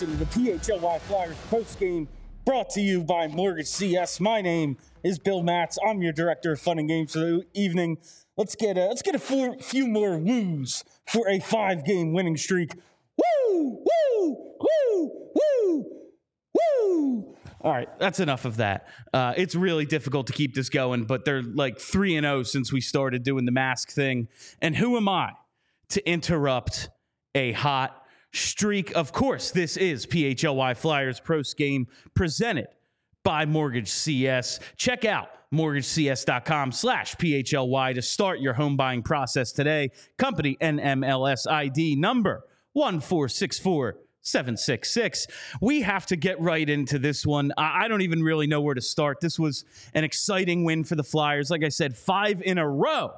Listening to PHLY Flyers post game, brought to you by Mortgage CS. My name is Bill Matz. I'm your director of fun and games for the evening. Let's get a let's get a few, few more woos for a five game winning streak. Woo! Woo! Woo! Woo! Woo! All right, that's enough of that. Uh, it's really difficult to keep this going, but they're like 3 and 0 since we started doing the mask thing. And who am I to interrupt a hot streak? Of course, this is PHLY Flyers Post Game presented by Mortgage CS. Check out mortgagecs.com slash PHLY to start your home buying process today. Company NMLS ID number 1464 766. We have to get right into this one. I don't even really know where to start. This was an exciting win for the Flyers. Like I said, five in a row.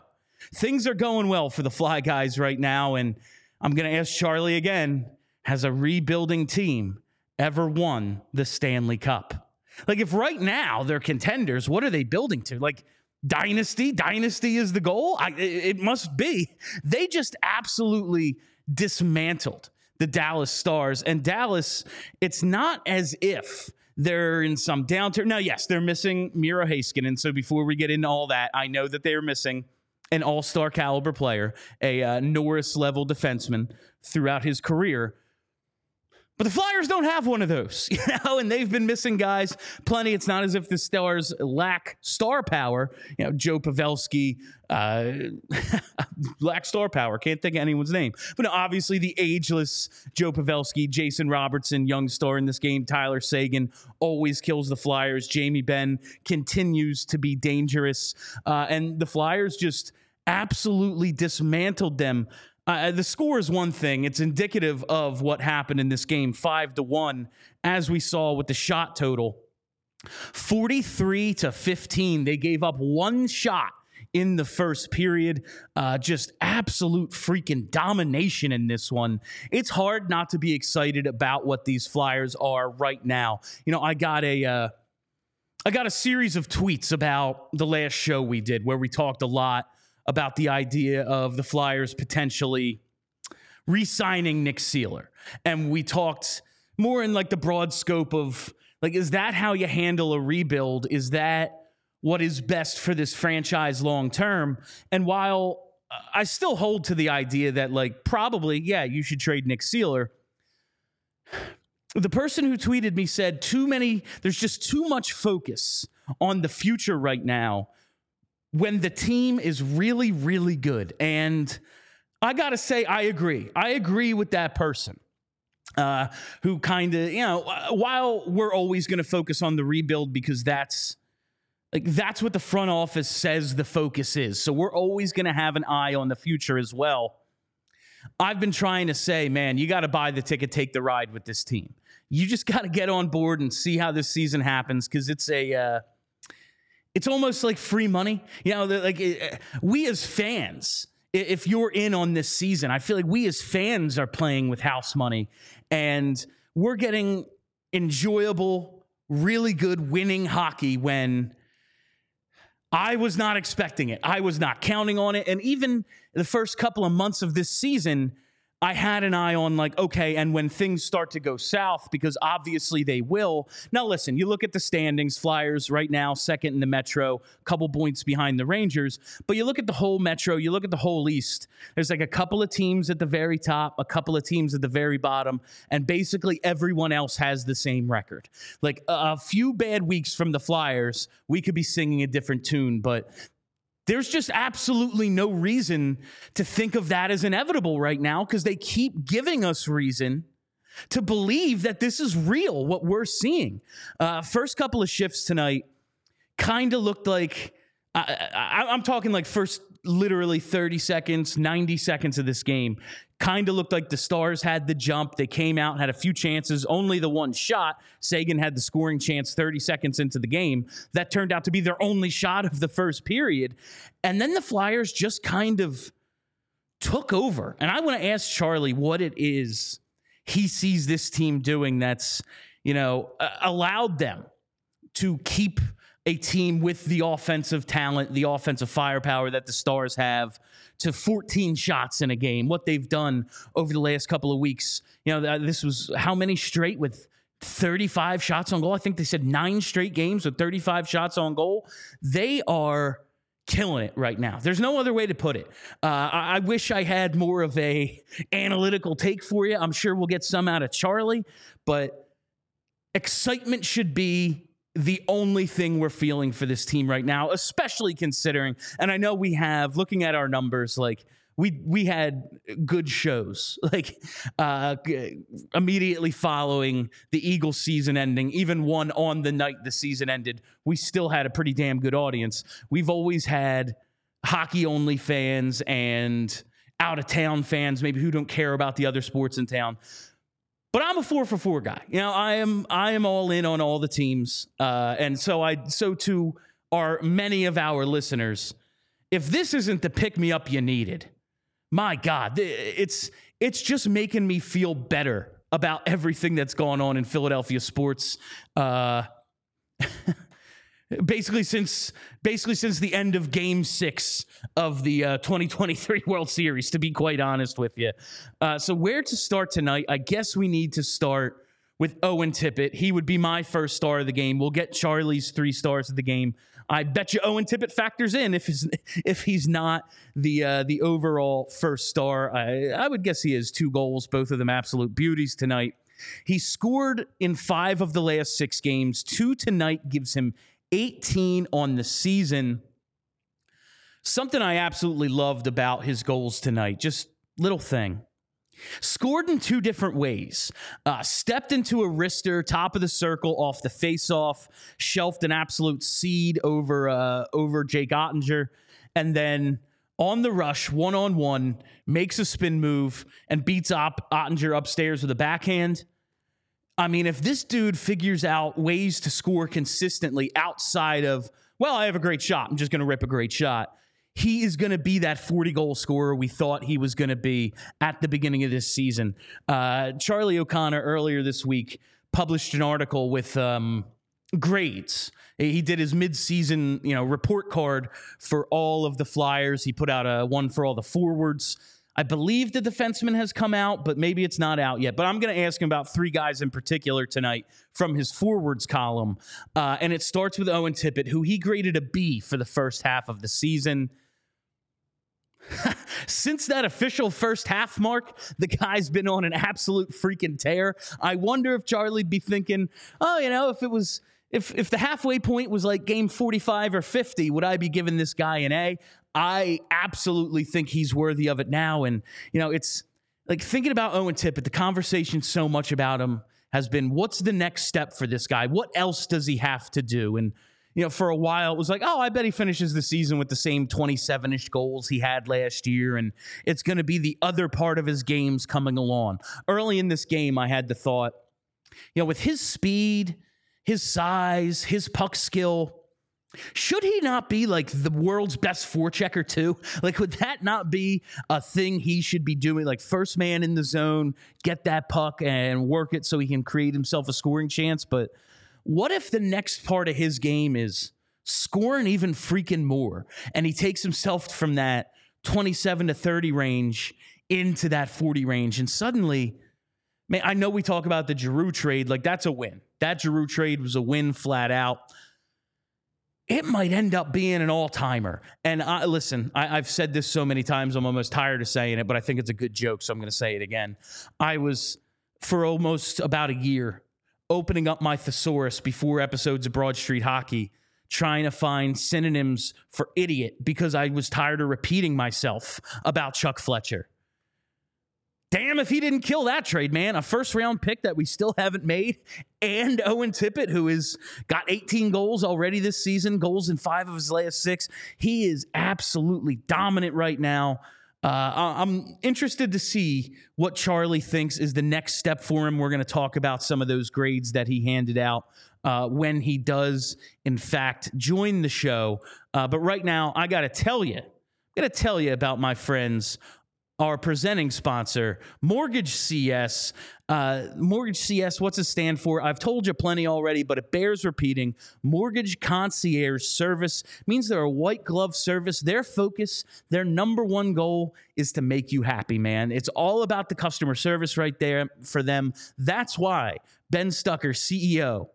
Things are going well for the Fly guys right now. And I'm going to ask Charlie again Has a rebuilding team ever won the Stanley Cup? Like, if right now they're contenders, what are they building to? Like, dynasty? Dynasty is the goal? I, it must be. They just absolutely dismantled the Dallas Stars. And Dallas, it's not as if they're in some downturn. Now, yes, they're missing Miro Heiskanen. And so before we get into all that, I know that they are missing an all star caliber player, a uh, Norris level defenseman throughout his career. But the Flyers don't have one of those, you know, and they've been missing guys plenty. It's not as if the Stars lack star power. You know, Joe Pavelski, uh, lack star power. Can't think of anyone's name. But obviously, the ageless Joe Pavelski, Jason Robertson, young star in this game, Tyler Seguin always kills the Flyers. Jamie Benn continues to be dangerous. Uh, and the Flyers just absolutely dismantled them uh, the score is one thing. It's indicative of what happened in this game, five to one, as we saw with the shot total. 43 to 15. They gave up one shot in the first period. Uh, just absolute freaking domination in this one. It's hard not to be excited about what these Flyers are right now. You know, I got a. Uh, I got a series of tweets about the last show we did where we talked a lot about the idea of the Flyers potentially re-signing Nick Seeler. And we talked more in like the broad scope of like, is that how you handle a rebuild? Is that what is best for this franchise long term? And while I still hold to the idea that like probably, yeah, you should trade Nick Seeler. The person who tweeted me said too many, there's just too much focus on the future right now when the team is really, really good. And I got to say, I agree. I agree with that person. Uh, who kind of, you know, while we're always going to focus on the rebuild because that's like that's what the front office says the focus is. So we're always going to have an eye on the future as well. I've been trying to say, man, you got to buy the ticket, take the ride with this team. You just got to get on board and see how this season happens because it's a, uh, it's almost like free money. You know, like uh, we as fans, if you're in on this season, I feel like we as fans are playing with house money and we're getting enjoyable, really good winning hockey when I was not expecting it. I was not counting on it. And even the first couple of months of this season, I had an eye on like, okay, and when things start to go south, because obviously they will. Now, listen, you look at the standings, Flyers right now, second in the Metro, a couple points behind the Rangers, but you look at the whole Metro, you look at the whole East, there's like a couple of teams at the very top, a couple of teams at the very bottom, and basically everyone else has the same record. Like a few bad weeks from the Flyers, we could be singing a different tune, but there's just absolutely no reason to think of that as inevitable right now because they keep giving us reason to believe that this is real, what we're seeing. Uh, first couple of shifts tonight kind of looked like, I, I, I'm talking like first literally 30 seconds, 90 seconds of this game. Kind of looked like the Stars had the jump. They came out, had a few chances, only the one shot. Seguin had the scoring chance 30 seconds into the game. That turned out to be their only shot of the first period. And then the Flyers just kind of took over. And I want to ask Charlie what it is he sees this team doing that's, you know, allowed them to keep a team with the offensive talent, the offensive firepower that the Stars have to 14 shots in a game. What they've done over the last couple of weeks. You know, this was how many straight with 35 shots on goal? I think they said nine straight games with 35 shots on goal. They are killing it right now. There's no other way to put it. Uh, I, I, wish I had more of a analytical take for you. I'm sure we'll get some out of Charlie, but excitement should be the only thing we're feeling for this team right now, especially considering, and I know we have, looking at our numbers, like we we had good shows, like uh, immediately following the Eagles season ending, even one on the night the season ended, we still had a pretty damn good audience. We've always had hockey only fans and out of town fans, maybe who don't care about the other sports in town. But I'm a four for four guy. You know, I am I am all in on all the teams, uh, and so I so to are many of our listeners. If this isn't the pick me up you needed, my God, it's it's just making me feel better about everything that's going on in Philadelphia sports. Uh, basically since basically since the end of game six of the uh, 2023 world series to be quite honest with you uh, so where to start tonight? I guess we need to start with owen tippett. He would be my first star of the game. We'll get charlie's three stars of the game. I bet you owen tippett factors in if if he's not the uh, the overall first star. I, I would guess he has two goals both of them absolute beauties tonight. He scored in five of the last six games. Two tonight gives him 18 on the season. Something I absolutely loved about his goals tonight, just little thing. Scored in two different ways. Uh, stepped into a wrister, top of the circle, off the face-off, shelved an absolute seed over uh, over Jake Oettinger, and then on the rush, one on one, makes a spin move and beats up Oettinger upstairs with a backhand. I mean, if this dude figures out ways to score consistently outside of, well, I have a great shot, I'm just going to rip a great shot, he is going to be that 40 goal scorer we thought he was going to be at the beginning of this season. Uh, Charlie O'Connor earlier this week published an article with um, grades. He did his midseason, you know, report card for all of the Flyers. He put out a one for all the forwards. I believe the defenseman has come out, but maybe it's not out yet. But I'm going to ask him about three guys in particular tonight from his forwards column. Uh, and it starts with Owen Tippett, who he graded a B for the first half of the season. Since that official first half mark, the guy's been on an absolute freaking tear. I wonder if Charlie'd be thinking, oh, you know, if it was if if the halfway point was like game 45 or 50 would i be giving this guy an a? I absolutely think he's worthy of it now. And you know it's like thinking about owen tippett the conversation so much about him has been what's the next step for this guy? What else does he have to do? And you know for a while it was like oh i bet he finishes the season with the same 27ish goals he had last year and it's going to be the other part of his games coming along. Early in this game i had the thought you know with his speed his size, his puck skill. Should he not be like the world's best forechecker too? Like, would that not be a thing he should be doing? Like, first man in the zone, get that puck and work it so he can create himself a scoring chance. But what if the next part of his game is scoring even freaking more and he takes himself from that 27 to 30 range into that 40 range. And suddenly, man, I know we talk about the Giroux trade, like that's a win. That Giroux trade was a win flat out. It might end up being an all timer. And I, listen, I, I've said this so many times, I'm almost tired of saying it, but I think it's a good joke, so I'm going to say it again. I was, for almost about a year, opening up my thesaurus before episodes of Broad Street Hockey, trying to find synonyms for idiot because I was tired of repeating myself about Chuck Fletcher. Damn if he didn't kill that trade, man. A first round pick that we still haven't made. And Owen Tippett, who has got 18 goals already this season, goals in five of his last six. He is absolutely dominant right now. Uh, I'm interested to see what Charlie thinks is the next step for him. We're going to talk about some of those grades that he handed out uh, when he does, in fact, join the show. Uh, but right now, I got to tell you, I got to tell you about my friends our presenting sponsor, Mortgage CS. Uh, Mortgage CS, what's it stand for? I've told you plenty already, but it bears repeating. Mortgage Concierge Service means they're a white glove service. Their focus, their number one goal is to make you happy, man. It's all about the customer service right there for them. That's why Ben Stucker, CEO,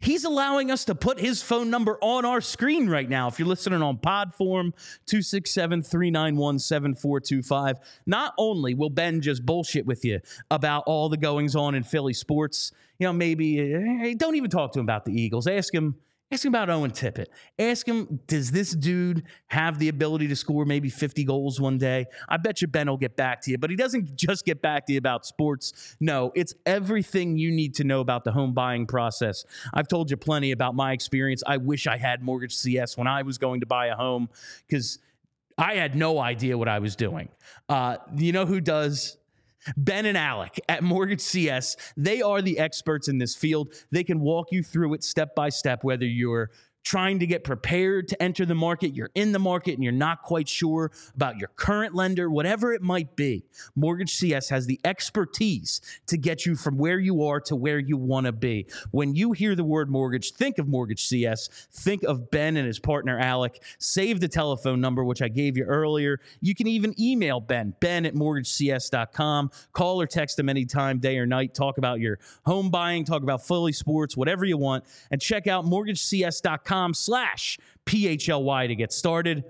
He's allowing us to put his phone number on our screen right now. If you're listening on Podform, 267 391 7425. Not only will Ben just bullshit with you about all the goings on in Philly sports, you know, maybe hey, don't even talk to him about the Eagles. Ask him Ask him about Owen Tippett. Ask him, does this dude have the ability to score maybe 50 goals one day? I bet you Ben will get back to you, but he doesn't just get back to you about sports. No, it's everything you need to know about the home buying process. I've told you plenty about my experience. I wish I had Mortgage CS when I was going to buy a home because I had no idea what I was doing. Uh, you know who does? Ben and Alec at Mortgage CS, they are the experts in this field. They can walk you through it step by step, whether you're trying to get prepared to enter the market, you're in the market and you're not quite sure about your current lender, whatever it might be, Mortgage CS has the expertise to get you from where you are to where you want to be. When you hear the word mortgage, think of Mortgage CS, think of Ben and his partner Alec. Save the telephone number, which I gave you earlier. You can even email Ben, ben at mortgagecs.com. Call or text him anytime, day or night. Talk about your home buying, talk about Philly sports, whatever you want, and check out mortgagecs.com com slash PHLY to get started.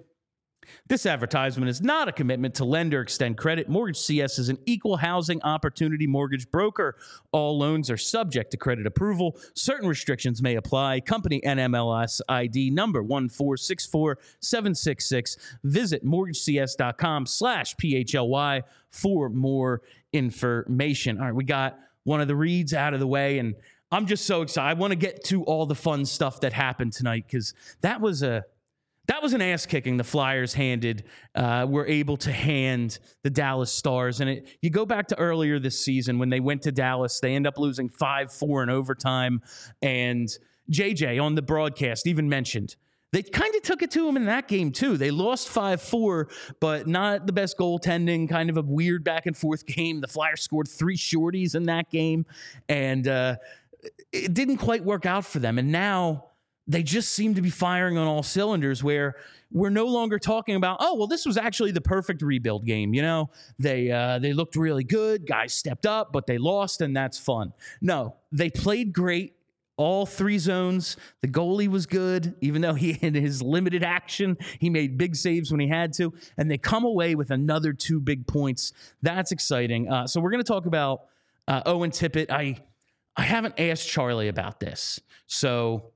This advertisement is not a commitment to lend or extend credit. Mortgage CS is an equal housing opportunity mortgage broker. All loans are subject to credit approval. Certain restrictions may apply. Company NMLS ID number 1464766. Visit mortgagecs.com slash PHLY for more information. All right, we got one of the reads out of the way and I'm just so excited. I want to get to all the fun stuff that happened tonight because that was a that was an ass kicking the Flyers handed. Uh, were able to hand the Dallas Stars, and it, you go back to earlier this season when they went to Dallas, they end up losing five four in overtime, and JJ on the broadcast even mentioned. They kind of took it to him in that game, too. They lost 5 4, but not the best goaltending, kind of a weird back and forth game. The Flyers scored three shorties in that game. And uh, it didn't quite work out for them. And now they just seem to be firing on all cylinders where we're no longer talking about, oh, well, this was actually the perfect rebuild game. You know, they uh, they looked really good. Guys stepped up, but they lost, and that's fun. No, they played great. All three zones. The goalie was good, even though he had his limited action. He made big saves when he had to, and they come away with another two big points. That's exciting. Uh, so we're going to talk about uh, Owen Tippett. I I haven't asked Charlie about this. So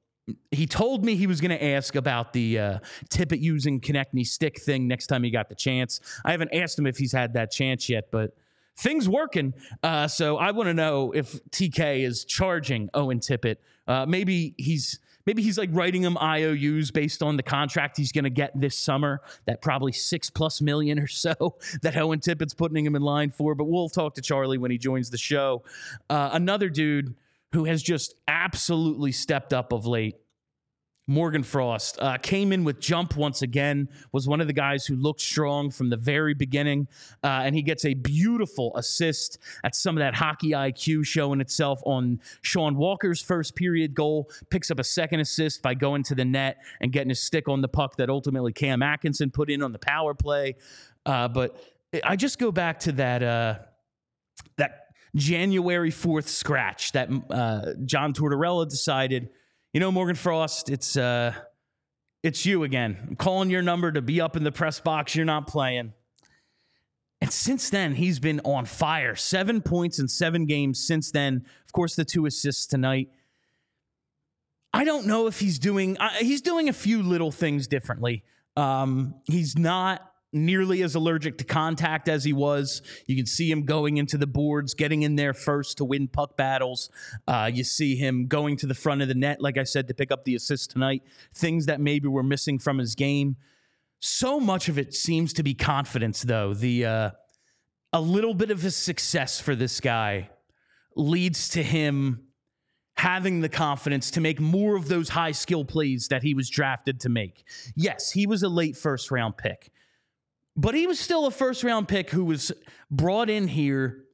he told me he was going to ask about the uh, Tippett using Konecny stick thing next time he got the chance. I haven't asked him if he's had that chance yet, but things working. Uh, so I want to know if TK is charging Owen Tippett. Uh, maybe he's maybe he's like writing him IOUs based on the contract he's going to get this summer, that probably six plus million or so that Owen Tippett's putting him in line for. But we'll talk to Charlie when he joins the show. Uh, another dude who has just absolutely stepped up of late Morgan Frost uh, came in with jump once again, was one of the guys who looked strong from the very beginning. Uh, and he gets a beautiful assist at some of that hockey IQ showing itself on Sean Walker's first period goal. Picks up a second assist by going to the net and getting his stick on the puck that ultimately Cam Atkinson put in on the power play. Uh, but I just go back to that uh, that January fourth scratch that uh, John Tortorella decided. You know, Morgan Frost, it's uh, it's you again. I'm calling your number to be up in the press box. You're not playing. And since then, he's been on fire. Seven points in seven games since then. Of course, the two assists tonight. I don't know if he's doing. Uh, he's doing a few little things differently. Um, he's not nearly as allergic to contact as he was. You can see him going into the boards, getting in there first to win puck battles. Uh, you see him going to the front of the net, like I said, to pick up the assist tonight. Things that maybe were missing from his game. So much of it seems to be confidence, though. The uh, a little bit of his success for this guy leads to him having the confidence to make more of those high skill plays that he was drafted to make. Yes, he was a late first round pick. But he was still a first round pick who was brought in here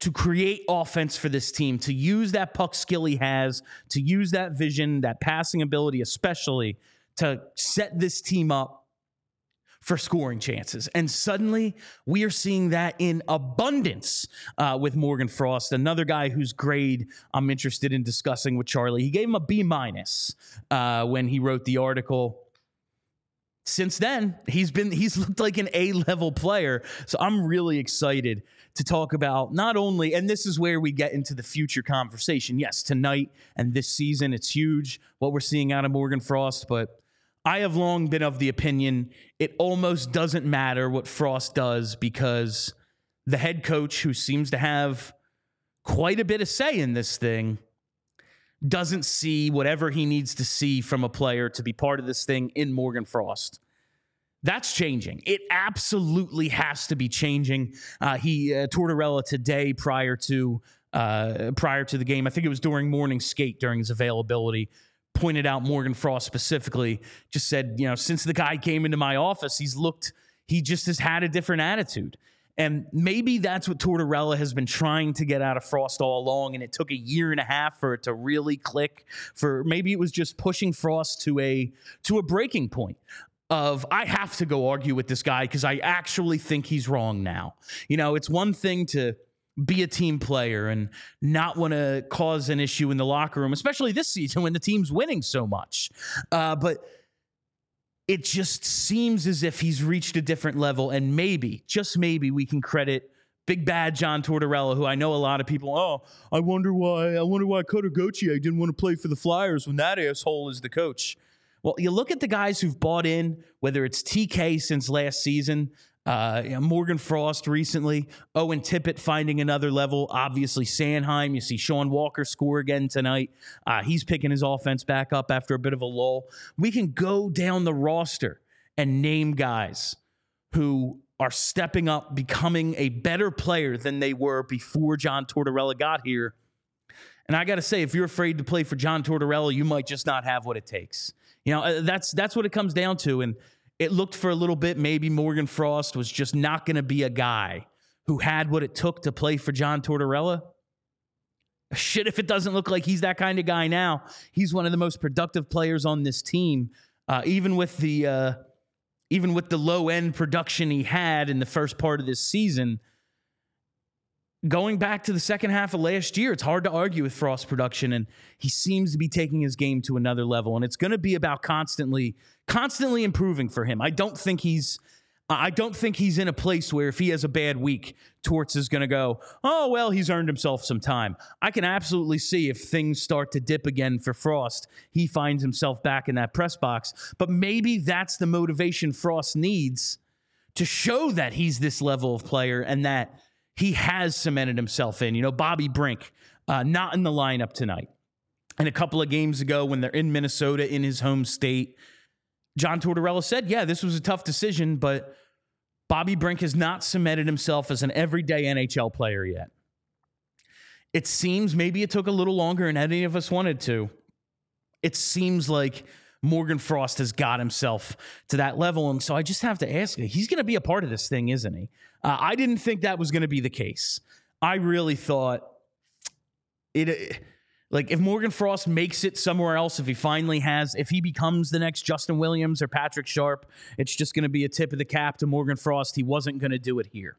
to create offense for this team, to use that puck skill he has, to use that vision, that passing ability, especially to set this team up for scoring chances. And suddenly we are seeing that in abundance uh, with Morgan Frost, another guy whose grade I'm interested in discussing with Charlie. He gave him a B minus uh, when he wrote the article since then he's been he's looked like an A level player. So I'm really excited to talk about not only and this is where we get into the future conversation. Yes, tonight and this season it's huge what we're seeing out of Morgan Frost, but I have long been of the opinion it almost doesn't matter what Frost does because the head coach who seems to have quite a bit of say in this thing doesn't see whatever he needs to see from a player to be part of this thing in Morgan Frost. That's changing. It absolutely has to be changing. Uh, he uh, Tortorella today prior to uh, prior to the game, I think it was during morning skate during his availability, pointed out Morgan Frost specifically. Just said, you know, since the guy came into my office, he's looked. He just has had a different attitude. And maybe that's what Tortorella has been trying to get out of Frost all along. And it took a year and a half for it to really click. For maybe it was just pushing Frost to a to a breaking point of I have to go argue with this guy because I actually think he's wrong now. You know, it's one thing to be a team player and not want to cause an issue in the locker room, especially this season when the team's winning so much. Uh, but it just seems as if he's reached a different level. And maybe, just maybe, we can credit big bad John Tortorella, who I know a lot of people, oh, I wonder why, I wonder why Cutter Gauthier didn't want to play for the Flyers when that asshole is the coach. Well, you look at the guys who've bought in, whether it's TK since last season, uh, you know, Morgan Frost recently, Owen Tippett finding another level. Obviously, Sanheim. You see Sean Walker score again tonight. Uh, he's picking his offense back up after a bit of a lull. We can go down the roster and name guys who are stepping up, becoming a better player than they were before John Tortorella got here. And I got to say, if you're afraid to play for John Tortorella, you might just not have what it takes. You know, uh, that's that's what it comes down to. And it looked for a little bit maybe Morgan Frost was just not going to be a guy who had what it took to play for John Tortorella. Shit, if it doesn't look like he's that kind of guy now, he's one of the most productive players on this team. Uh, even with the uh, even with the low end production he had in the first part of this season, going back to the second half of last year, it's hard to argue with Frost production, and he seems to be taking his game to another level. And it's going to be about constantly, constantly improving for him. I don't think he's. I don't think he's in a place where if he has a bad week, Torts is going to go, oh, well, he's earned himself some time. I can absolutely see if things start to dip again for Frost, he finds himself back in that press box. But maybe that's the motivation Frost needs to show that he's this level of player and that he has cemented himself in. You know, Bobby Brink, uh, not in the lineup tonight. And a couple of games ago, when they're in Minnesota in his home state, John Tortorella said, Yeah, this was a tough decision, but Bobby Brink has not cemented himself as an everyday NHL player yet. It seems maybe it took a little longer than any of us wanted to. It seems like Morgan Frost has got himself to that level. And so I just have to ask you, he's going to be a part of this thing, isn't he? Uh, I didn't think that was going to be the case. I really thought it. Like if Morgan Frost makes it somewhere else, if he finally has, if he becomes the next Justin Williams or Patrick Sharp, it's just going to be a tip of the cap to Morgan Frost. He wasn't going to do it here.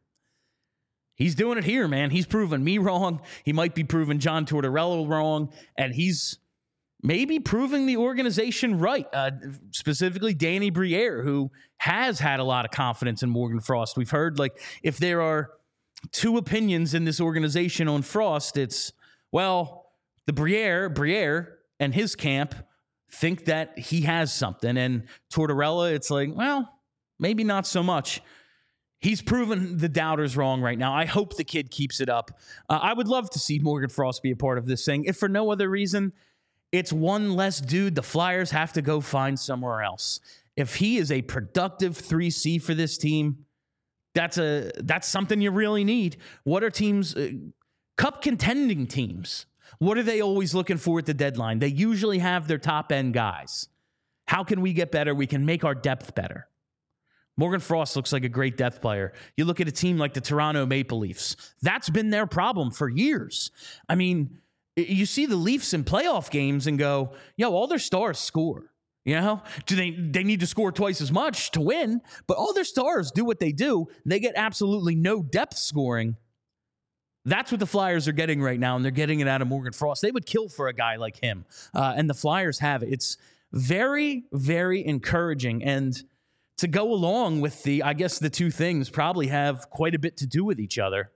He's doing it here, man. He's proven me wrong. He might be proving John Tortorella wrong, and he's maybe proving the organization right. Uh, specifically, Danny Briere, who has had a lot of confidence in Morgan Frost. We've heard like if there are two opinions in this organization on Frost, it's well, the Briere, Briere, and his camp think that he has something, and Tortorella, it's like, well, maybe not so much. He's proven the doubters wrong right now. I hope the kid keeps it up. Uh, I would love to see Morgan Frost be a part of this thing, if for no other reason it's one less dude the Flyers have to go find somewhere else. If he is a productive 3C for this team, that's a that's something you really need. What are teams uh, cup contending teams? What are they always looking for at the deadline? They usually have their top end guys. How can we get better? We can make our depth better. Morgan Frost looks like a great depth player. You look at a team like the Toronto Maple Leafs. That's been their problem for years. I mean, you see the Leafs in playoff games and go, yo, all their stars score. You know, do they they need to score twice as much to win? But all their stars do what they do. They get absolutely no depth scoring. That's what the Flyers are getting right now, and they're getting it out of Morgan Frost. They would kill for a guy like him, uh, and the Flyers have it. It's very, very encouraging, and to go along with the, I guess the two things probably have quite a bit to do with each other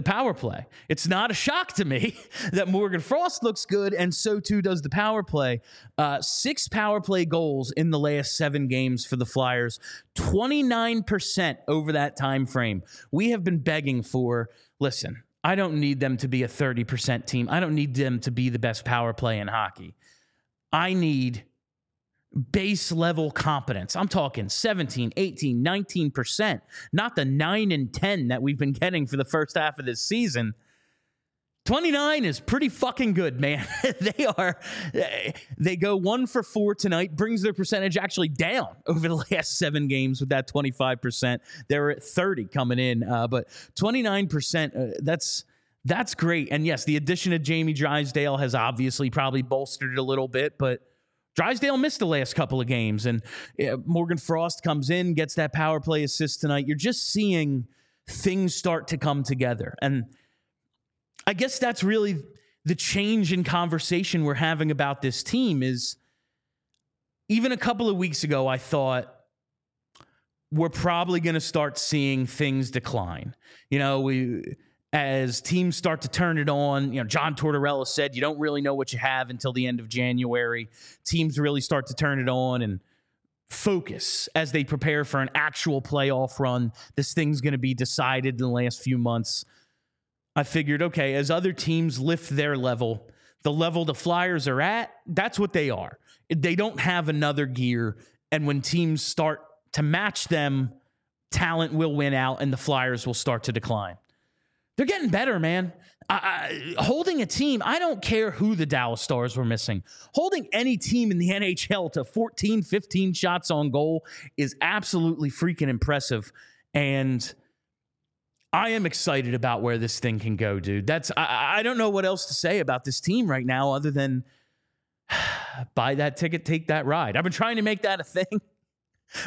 the power play. It's not a shock to me that Morgan Frost looks good, and so too does the power play. Uh, six power play goals in the last seven games for the Flyers, 29% over that time frame. We have been begging for, listen, I don't need them to be a 30% team. I don't need them to be the best power play in hockey. I need base level competence. I'm talking 17, 18, 19%, not the 9 and 10 that we've been getting for the first half of this season. 29 is pretty fucking good, man. they are they go 1 for 4 tonight, brings their percentage actually down over the last 7 games with that 25%. They're at 30 coming in, uh, but 29% uh, that's that's great. And yes, the addition of Jamie Drysdale has obviously probably bolstered it a little bit, but Drysdale missed the last couple of games, and eh, Morgan Frost comes in, gets that power play assist tonight. You're just seeing things start to come together. And I guess that's really the change in conversation we're having about this team is even a couple of weeks ago, I thought we're probably going to start seeing things decline. You know, we as teams start to turn it on. You know, John Tortorella said you don't really know what you have until the end of January. Teams really start to turn it on and focus as they prepare for an actual playoff run. This thing's going to be decided in the last few months. I figured, okay, as other teams lift their level, the level the Flyers are at, that's what they are. They don't have another gear. And when teams start to match them, talent will win out and the Flyers will start to decline. They're getting better, man. I, I, holding a team, I don't care who the Dallas Stars were missing. Holding any team in the NHL to 14, 15 shots on goal is absolutely freaking impressive. And I am excited about where this thing can go, dude. That's I, I don't know what else to say about this team right now other than buy that ticket, take that ride. I've been trying to make that a thing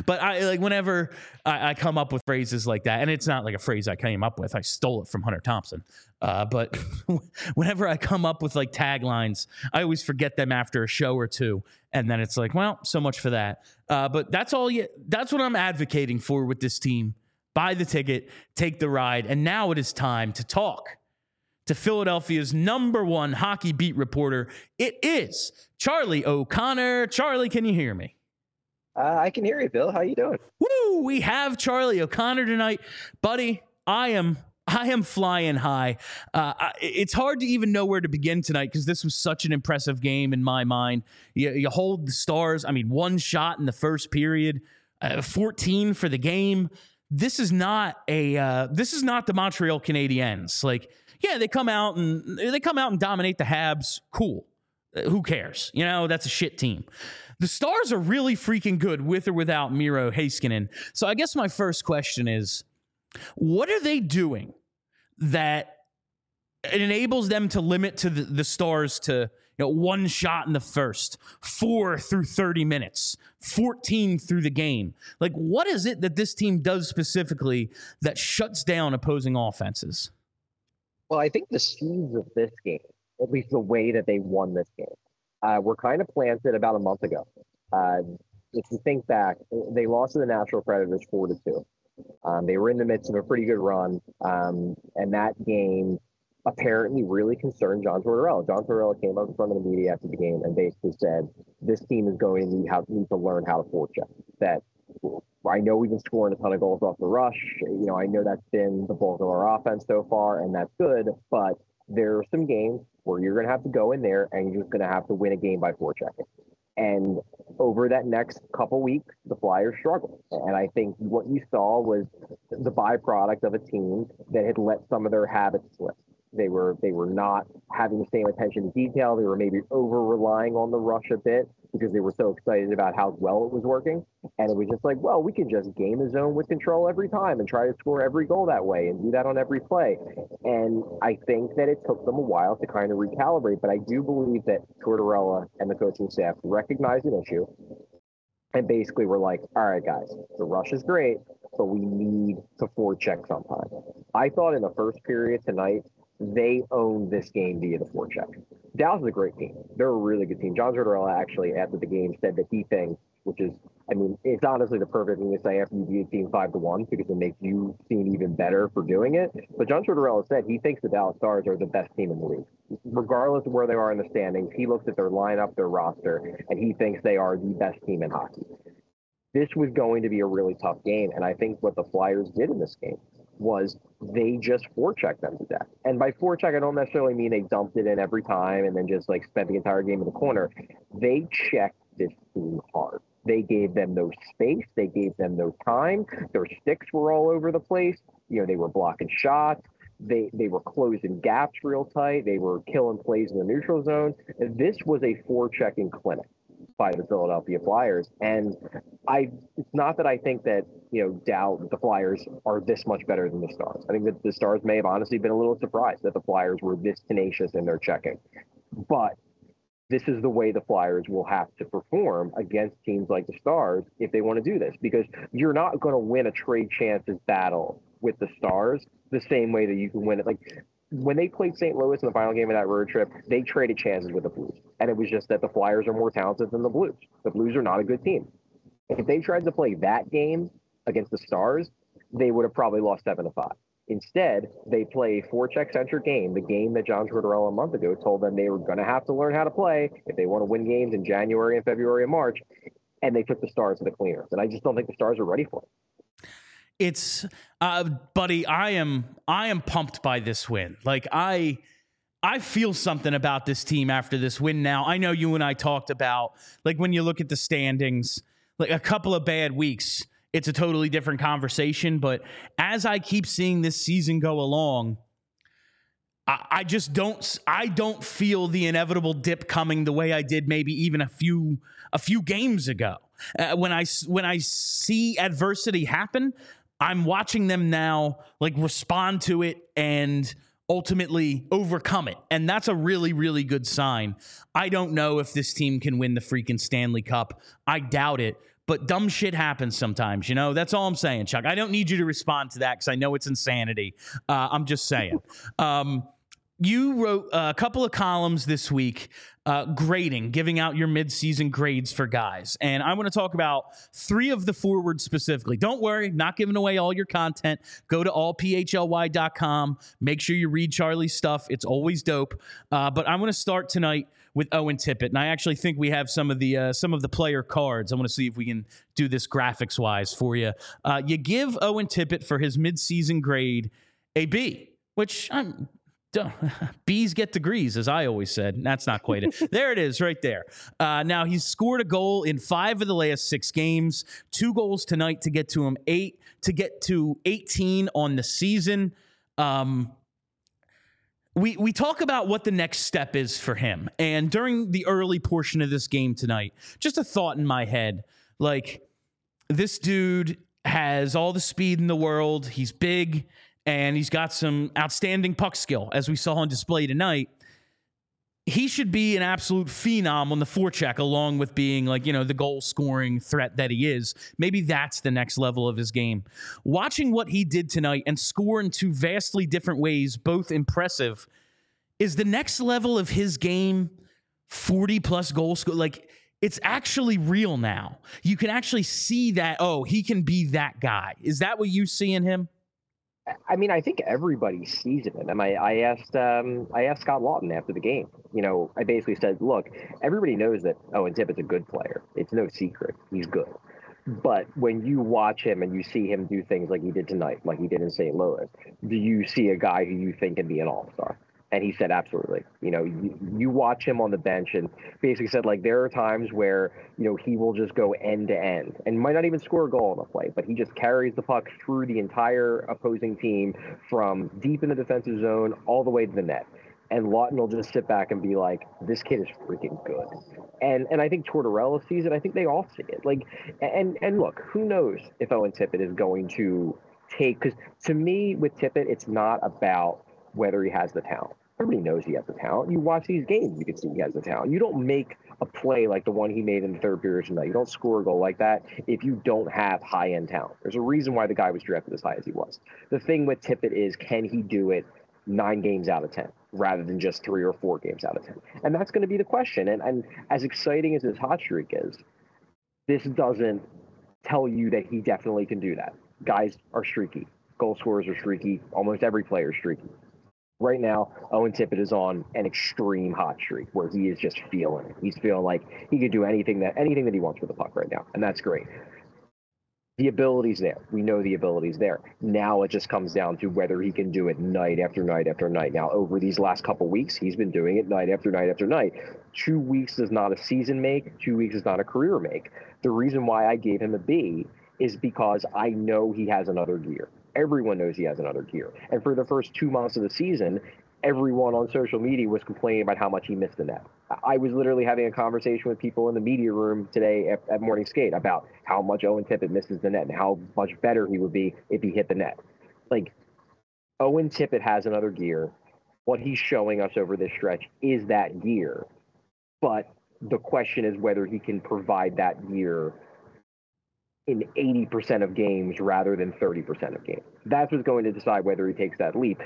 but I like whenever I, I, come up with phrases like that, and it's not like a phrase I came up with. I stole it from Hunter Thompson. Uh, but whenever I come up with like taglines, I always forget them after a show or two, and then it's like, well, so much for that. Uh, but that's all you. That's what I'm advocating for with this team. Buy the ticket, take the ride, and now it is time to talk to Philadelphia's number one hockey beat reporter. It is Charlie O'Connor. Charlie, can you hear me? Uh, I can hear you, Bill. How you doing? Woo! We have Charlie O'Connor tonight, buddy. I am I am flying high. Uh, it's hard to even know where to begin tonight because this was such an impressive game in my mind. You, you, hold the Stars. I mean, one shot in the first period, uh, 14 for the game. This is not a. Uh, this is not the Montreal Canadiens. Like, yeah, they come out and they come out and dominate the Habs. Cool. Uh, who cares? You know, that's a shit team. The Stars are really freaking good with or without Miro Heiskanen. So I guess my first question is what are they doing that enables them to limit to the, the stars to you know, one shot in the first, four through 30 minutes, 14 through the game. Like, what is it that this team does specifically that shuts down opposing offenses? Well, I think the seeds of this game, at least the way that they won this game, uh, were kind of planted about a month ago. Uh, if you think back, they lost to the Nashville Predators four to two. Um, they were in the midst of a pretty good run, um, and that game apparently really concerned John Tortorella. John Tortorella came up in front of the media after the game and basically said, "This team is going to need, need to learn how to forecheck." That I know we've been scoring a ton of goals off the rush. You know, I know that's been the bulk of our offense so far, and that's good. But there are some games where you're going to have to go in there and you're just going to have to win a game by four forechecking. And over that next couple weeks, the Flyers struggled. And I think what you saw was the byproduct of a team that had let some of their habits slip. They were they were not having the same attention to detail. They were maybe over relying on the rush a bit because they were so excited about how well it was working. And it was just like, well, we can just game the zone with control every time and try to score every goal that way and do that on every play. And I think that it took them a while to kind of recalibrate. But I do believe that Tortorella and the coaching staff recognized an issue and basically we're like, all right, guys, the rush is great, but we need to forecheck sometime. I thought in the first period tonight, they own this game via the forecheck. Dallas is a great team. They're a really good team. John Tortorella actually after the game said that he thinks, which is, I mean, it's honestly the perfect thing to say after you beat a team five to one because it makes you seem even better for doing it. But John Tortorella said he thinks the Dallas Stars are the best team in the league, regardless of where they are in the standings. He looks at their lineup, their roster, and he thinks they are the best team in hockey. This was going to be a really tough game, and I think what the Flyers did in this game was they just forechecked them to death. And by forecheck, I don't necessarily mean they dumped it in every time and then just like spent the entire game in the corner. They checked this team hard. They gave them no space. They gave them no time. Their sticks were all over the place. You know, they were blocking shots. They they were closing gaps real tight. They were killing plays in the neutral zone. This was a forechecking clinic by the Philadelphia Flyers. And I it's not that I think that, you know, doubt the Flyers are this much better than the Stars. I think that the Stars may have honestly been a little surprised that the Flyers were this tenacious in their checking. But this is the way the Flyers will have to perform against teams like the Stars if they want to do this, because you're not going to win a trade chances battle with the Stars the same way that you can win it. Like when they played St. Louis in the final game of that road trip, they traded chances with the Blues. And it was just that the Flyers are more talented than the Blues. The Blues are not a good team. If they tried to play that game against the Stars, they would have probably lost seven to five. Instead, they play a forecheck centric game, the game that John Tortorella a month ago told them they were going to have to learn how to play if they want to win games in January and February and March. And they took the Stars to the cleaners. And I just don't think the Stars are ready for it it's uh, buddy i am i am pumped by this win like i i feel something about this team after this win now i know you and i talked about like when you look at the standings like a couple of bad weeks it's a totally different conversation but as i keep seeing this season go along I, just don't I don't feel the inevitable dip coming the way I did maybe even a few a few games ago. Uh, when I when I see adversity happen, I'm watching them now like respond to it and ultimately overcome it. And that's a really, really good sign. I don't know if this team can win the freaking Stanley Cup. I doubt it. But dumb shit happens sometimes, you know? That's all I'm saying, Chuck. I don't need you to respond to that because I know it's insanity. Uh, I'm just saying. Um, you wrote a couple of columns this week uh, grading, giving out your midseason grades for guys. And I want to talk about three of the forwards specifically. Don't worry, not giving away all your content. Go to allphly.com. Make sure you read Charlie's stuff. It's always dope. Uh, but I want to start tonight with Owen Tippett, and I actually think we have some of the uh, some of the player cards. I want to see if we can do this graphics wise for you. Uh, you give Owen Tippett for his midseason grade a B, which I'm Bees get degrees, as I always said. That's not quite it. there it is, right there. Uh, now he's scored a goal in five of the last six games. Two goals tonight to get to him eight to get to 18 on the season. Um, we we talk about what the next step is for him, and during the early portion of this game tonight, just a thought in my head, like this dude has all the speed in the world. He's big and he's got some outstanding puck skill, as we saw on display tonight. He should be an absolute phenom on the forecheck, along with being like, you know, the goal scoring threat that he is. Maybe that's the next level of his game. Watching what he did tonight and score in two vastly different ways, both impressive, is the next level of his game 40 plus goal score. Like, it's actually real now. You can actually see that, oh, he can be that guy. Is that what you see in him? I mean, I think everybody sees it. And I, I asked, um, I asked Scott Laughton after the game. You know, I basically said, look, everybody knows that Owen Tippett's a good player. It's no secret. He's good. But when you watch him and you see him do things like he did tonight, like he did in St. Louis, do you see a guy who you think can be an all star? And he said, absolutely. You know, you, you watch him on the bench and basically said, like, there are times where, you know, he will just go end to end and might not even score a goal on the play, but he just carries the puck through the entire opposing team from deep in the defensive zone all the way to the net. And Laughton will just sit back and be like, this kid is freaking good. And and I think Tortorella sees it. I think they all see it. Like, and and look, who knows if Owen Tippett is going to take, because to me, with Tippett, it's not about whether he has the talent everybody knows he has the talent. You watch these games, you can see he has the talent. You don't make a play like the one he made in the third period tonight. You don't score a goal like that if you don't have high end talent. There's a reason why the guy was drafted as high as he was. The thing with Tippett is, can he do it nine games out of 10 rather than just three or four games out of 10? And that's going to be the question. And, and as exciting as his hot streak is, this doesn't tell you that he definitely can do that. Guys are streaky. Goal scorers are streaky. Almost every player is streaky right now, Owen Tippett is on an extreme hot streak where he is just feeling it. He's feeling like he could do anything that anything that he wants with the puck right now, and that's great. The ability's there. We know the ability's there. Now it just comes down to whether he can do it night after night after night. Now, over these last couple weeks, he's been doing it night after night after night. Two weeks does not a season make. Two weeks is not a career make. The reason why I gave him a B is because I know he has another gear everyone knows he has another gear. And for the first two months of the season, everyone on social media was complaining about how much he missed the net. I was literally having a conversation with people in the media room today at, at Morning Skate about how much Owen Tippett misses the net and how much better he would be if he hit the net. Like, Owen Tippett has another gear. What he's showing us over this stretch is that gear. But the question is whether he can provide that gear in 80% of games rather than 30% of games. That's what's going to decide whether he takes that leap.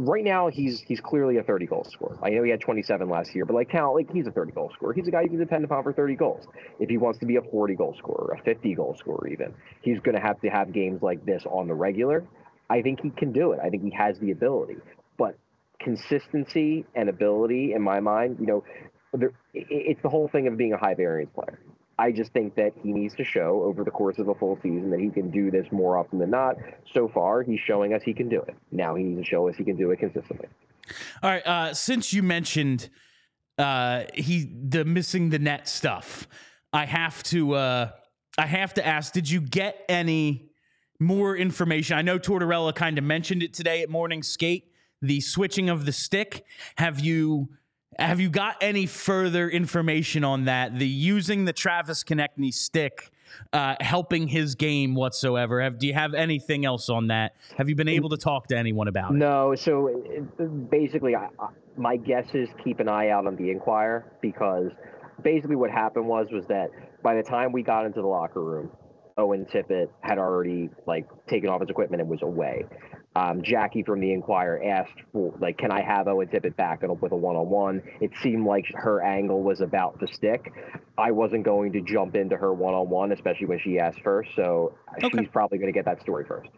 Right now, he's he's clearly a 30 goal scorer. I know he had 27 last year, but like talent, like he's a 30 goal scorer. He's a guy you can depend upon for 30 goals. If he wants to be a 40 goal scorer, a 50 goal scorer, even, he's going to have to have games like this on the regular. I think he can do it. I think he has the ability, but consistency and ability, in my mind, you know, it's the whole thing of being a high variance player. I just think that he needs to show over the course of a full season that he can do this more often than not. So far, he's showing us he can do it. Now he needs to show us he can do it consistently. All right. Uh, since you mentioned uh, he the missing the net stuff, I have to uh, I have to ask: Did you get any more information? I know Tortorella kind of mentioned it today at morning skate. The switching of the stick. Have you have you got any further information on that? The using the Travis Konecny stick uh, helping his game whatsoever? Have, do you have anything else on that? Have you been able to talk to anyone about it? No. So basically, I, I, my guess is keep an eye out on the Inquirer because basically what happened was was that by the time we got into the locker room, Owen Tippett had already like taken off his equipment and was away um, Jackie from the Inquirer asked for, like, can I have Owen Tippett back with a one-on-one? It seemed like her angle was about to stick. I wasn't going to jump into her one-on-one, especially when she asked first. So okay. she's probably going to get that story first.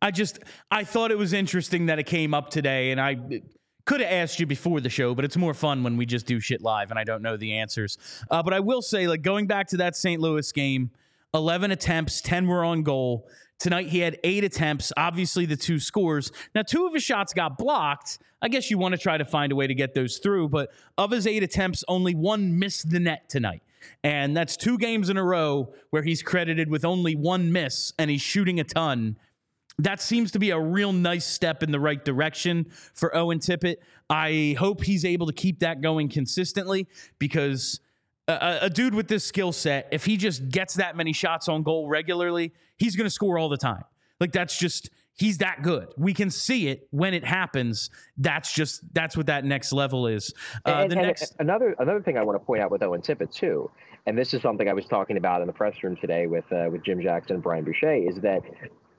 I just I thought it was interesting that it came up today, and I could have asked you before the show, but it's more fun when we just do shit live and I don't know the answers. Uh, but I will say, like going back to that St. Louis game, eleven attempts, ten were on goal. Tonight he had eight attempts, obviously the two scores. Now, two of his shots got blocked. I guess you want to try to find a way to get those through, but of his eight attempts, only one missed the net tonight. And that's two games in a row where he's credited with only one miss and he's shooting a ton. That seems to be a real nice step in the right direction for Owen Tippett. I hope he's able to keep that going consistently because a, a dude with this skill set, if he just gets that many shots on goal regularly, he's going to score all the time. Like that's just he's that good. We can see it when it happens. That's just that's what that next level is. Uh, and, the and next another another thing I want to point out with Owen Tippett too, and this is something I was talking about in the press room today with uh, with Jim Jackson and Brian Boucher, is that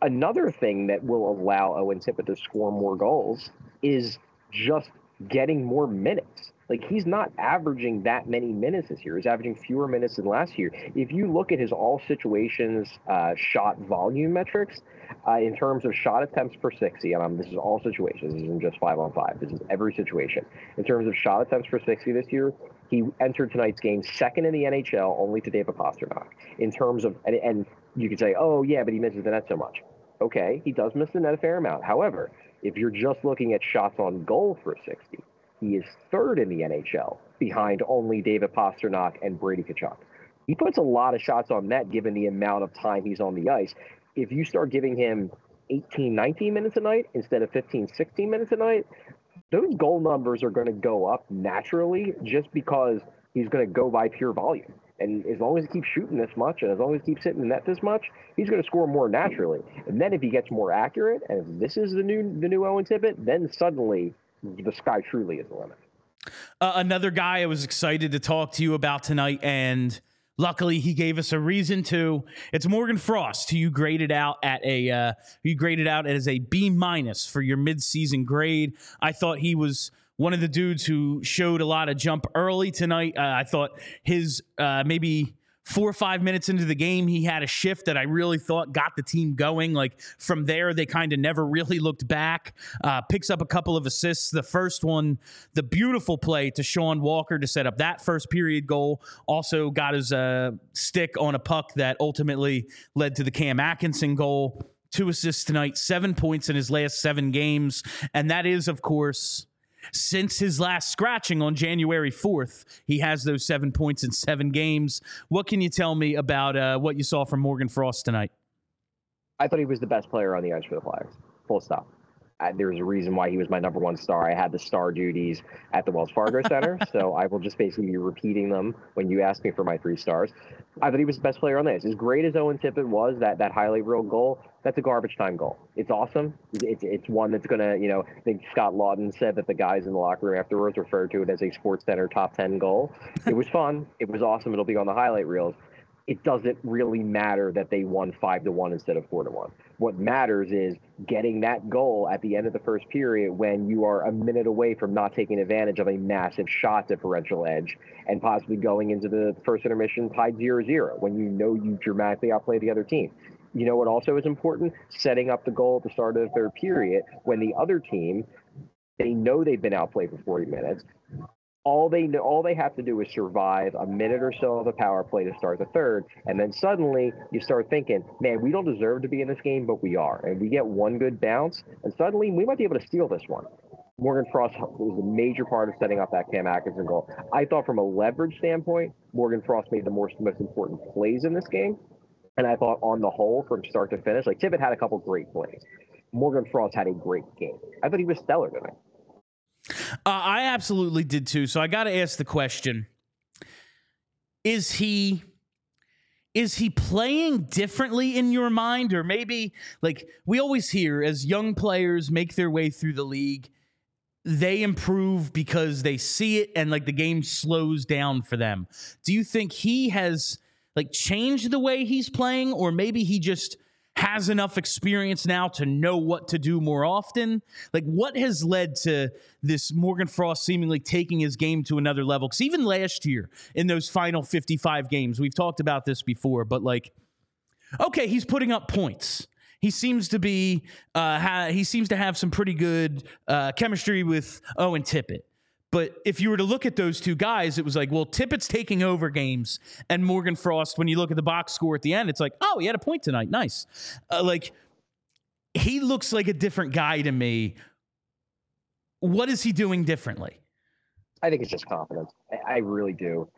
another thing that will allow Owen Tippett to score more goals is just getting more minutes. Like he's not averaging that many minutes this year. He's averaging fewer minutes than last year. If you look at his all situations uh, shot volume metrics, uh, in terms of shot attempts per 60, and um, this is all situations, this isn't just five on five, this is every situation. In terms of shot attempts per 60 this year, he entered tonight's game second in the NHL, only to David Pastrnak. In terms of, and, and you could say, oh, yeah, but he misses the net so much. Okay, he does miss the net a fair amount. However, if you're just looking at shots on goal for 60, he is third in the NHL behind only David Pastrnak and Brady Tkachuk. He puts a lot of shots on net given the amount of time he's on the ice. If you start giving him 18, 19 minutes a night instead of 15, 16 minutes a night, those goal numbers are going to go up naturally just because he's going to go by pure volume. And as long as he keeps shooting this much and as long as he keeps hitting the net this much, he's going to score more naturally. And then if he gets more accurate, and if this is the new the new Owen Tippett, then suddenly the sky truly is the limit. Uh, another guy I was excited to talk to you about tonight, and luckily he gave us a reason to. It's Morgan Frost, who you graded out at a uh, you graded out as a B minus for your midseason grade. I thought he was one of the dudes who showed a lot of jump early tonight. Uh, I thought his uh, maybe four or five minutes into the game, he had a shift that I really thought got the team going. Like from there, they kind of never really looked back. Uh, picks up a couple of assists. The first one, the beautiful play to Sean Walker to set up that first period goal, also got his uh, stick on a puck that ultimately led to the Cam Atkinson goal. Two assists tonight, seven points in his last seven games. And that is, of course, since his last scratching on January 4th, he has those seven points in seven games. What can you tell me about uh, what you saw from Morgan Frost tonight? I thought he was the best player on the ice for the Flyers. Full stop. I, there's a reason why he was my number one star. I had the star duties at the Wells Fargo Center, so I will just basically be repeating them when you ask me for my three stars. I thought he was the best player on this. As great as Owen Tippett was, that that highlight reel goal, that's a garbage time goal. It's awesome. It's it's one that's gonna, you know, I think Scott Laughton said that the guys in the locker room afterwards referred to it as a Sports Center top ten goal. It was fun. It was awesome. It'll be on the highlight reels. It doesn't really matter that they won five to one instead of four to one. What matters is getting that goal at the end of the first period when you are a minute away from not taking advantage of a massive shot differential edge and possibly going into the first intermission tied 0-0 when you know you dramatically outplay the other team. You know what also is important? Setting up the goal at the start of the third period when the other team, they know they've been outplayed for 40 minutes. All they all they have to do is survive a minute or so of a power play to start the third, and then suddenly you start thinking, "Man, we don't deserve to be in this game, but we are." And we get one good bounce, and suddenly we might be able to steal this one. Morgan Frost was a major part of setting up that Cam Atkinson goal. I thought from a leverage standpoint, Morgan Frost made the most, most important plays in this game. And I thought on the whole, from start to finish, like Tippett had a couple great plays. Morgan Frost had a great game. I thought he was stellar tonight. Uh, I absolutely did too. So I got to ask the question: Is he? Is he playing differently in your mind? Or maybe, like, we always hear as young players make their way through the league, they improve because they see it and, like, the game slows down for them. Do you think he has like changed the way he's playing, or maybe he just has enough experience now to know what to do more often? Like, what has led to this Morgan Frost seemingly taking his game to another level? Because even last year, in those final 55 games, we've talked about this before, but like, okay, he's putting up points. He seems to be, uh, ha- he seems to have some pretty good uh, chemistry with Owen Tippett. But if you were to look at those two guys, it was like, well, Tippett's taking over games, and Morgan Frost. When you look at the box score at the end, it's like, oh, he had a point tonight, nice. Uh, like he looks like a different guy to me. What is he doing differently? I think it's just confidence. I, I really do.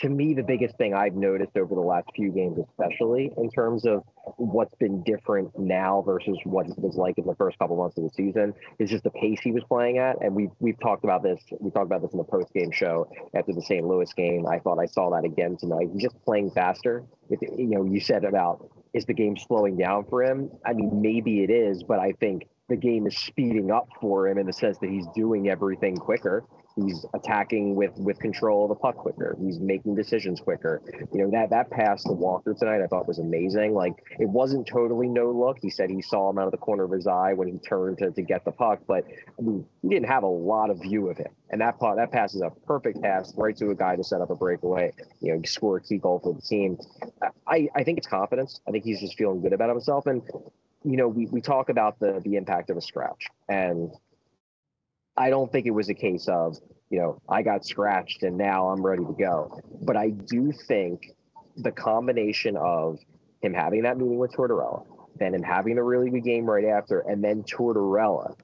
To me, the biggest thing I've noticed over the last few games, especially in terms of what's been different now versus what it was like in the first couple months of the season, is just the pace he was playing at. And we've we've talked about this. We talked about this in the post game show after the St. Louis game. I thought I saw that again tonight. He's just playing faster. If, you know, you said about is the game slowing down for him? I mean, maybe it is, but I think the game is speeding up for him in the sense that he's doing everything quicker. He's attacking with with control of the puck quicker. He's making decisions quicker. You know that that pass to Walker tonight I thought was amazing. Like it wasn't totally no look. He said he saw him out of the corner of his eye when he turned to, to get the puck, but I mean, he didn't have a lot of view of him. And that that pass is a perfect pass right to a guy to set up a breakaway. You know, score a key goal for the team. I I think it's confidence. I think he's just feeling good about himself. And you know, we, we talk about the the impact of a scratch, and I don't think it was a case of, you know, I got scratched and now I'm ready to go. But I do think the combination of him having that meeting with Tortorella, then him having a really good game right after, and then Tortorella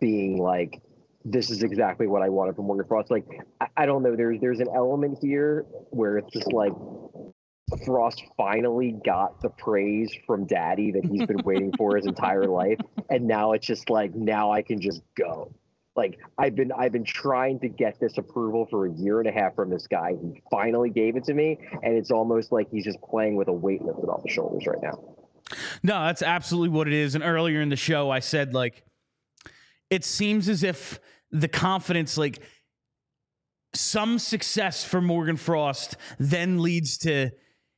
being like, this is exactly what I wanted from Morgan Frost. Like, I, I don't know. There's there's an element here where it's just like Frost finally got the praise from daddy that he's been waiting for his entire life. And now it's just like, now I can just go. Like I've been I've been trying to get this approval for a year and a half from this guy. He finally gave it to me, and it's almost like he's just playing with a weight lifted off the shoulders right now. No, that's absolutely what it is. And earlier in the show, I said like it seems as if the confidence, like some success for Morgan Frost, then leads to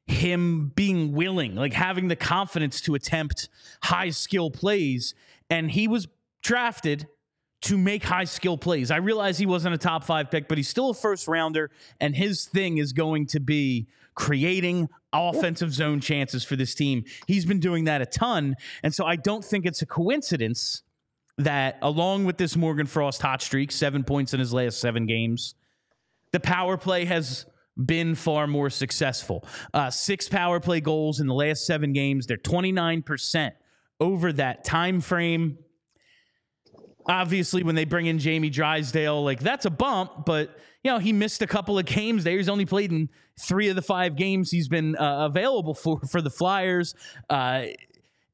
him being willing, like having the confidence to attempt high skill plays. And he was drafted to make high skill plays. I realize he wasn't a top five pick, but he's still a first rounder, and his thing is going to be creating offensive zone chances for this team. He's been doing that a ton. And so I don't think it's a coincidence that, along with this Morgan Frost hot streak, seven points in his last seven games, the power play has been far more successful. Uh, six power play goals in the last seven games. They're 29% over that time frame obviously when they bring in Jamie Drysdale, like that's a bump, but you know, he missed a couple of games there. He's only played in three of the five games he's been uh, available for for the Flyers. Uh,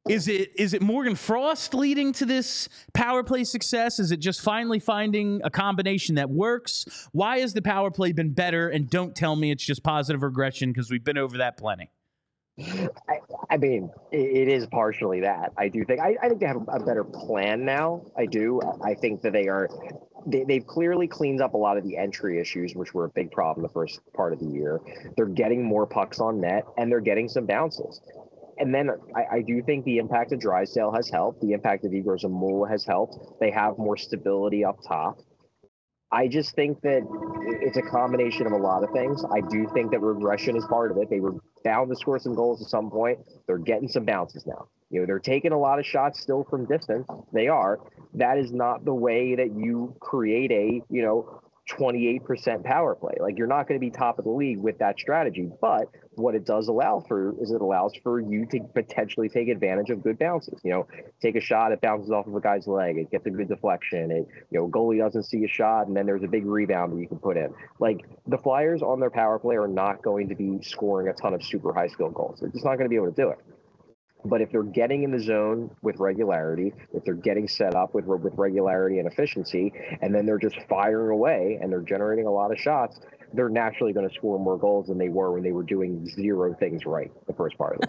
is it is it Morgan Frost leading to this power play success? Is it just finally finding a combination that works? Why has the power play been better? And don't tell me it's just positive regression because we've been over that plenty. I, I mean, it is partially that. I do think I, I think they have a better plan now. I do. I think that they are they, they've clearly cleaned up a lot of the entry issues, which were a big problem the first part of the year. They're getting more pucks on net and they're getting some bounces. And then I, I do think the impact of Drysdale has helped. The impact of Egor Zamula has helped. They have more stability up top. I just think that it's a combination of a lot of things. I do think that regression is part of it. They were bound to score some goals at some point. They're getting some bounces now. You know, they're taking a lot of shots still from distance. They are. That is not the way that you create a, you know, 28% power play. Like you're not going to be top of the league with that strategy. But what it does allow for is it allows for you to potentially take advantage of good bounces. You know, take a shot, it bounces off of a guy's leg, it gets a good deflection. It, you know, goalie doesn't see a shot, and then there's a big rebound that you can put in. Like the Flyers on their power play are not going to be scoring a ton of super high skill goals. They're just not going to be able to do it. But if they're getting in the zone with regularity, if they're getting set up with with regularity and efficiency, and then they're just firing away and they're generating a lot of shots, they're naturally going to score more goals than they were when they were doing zero things right the first part of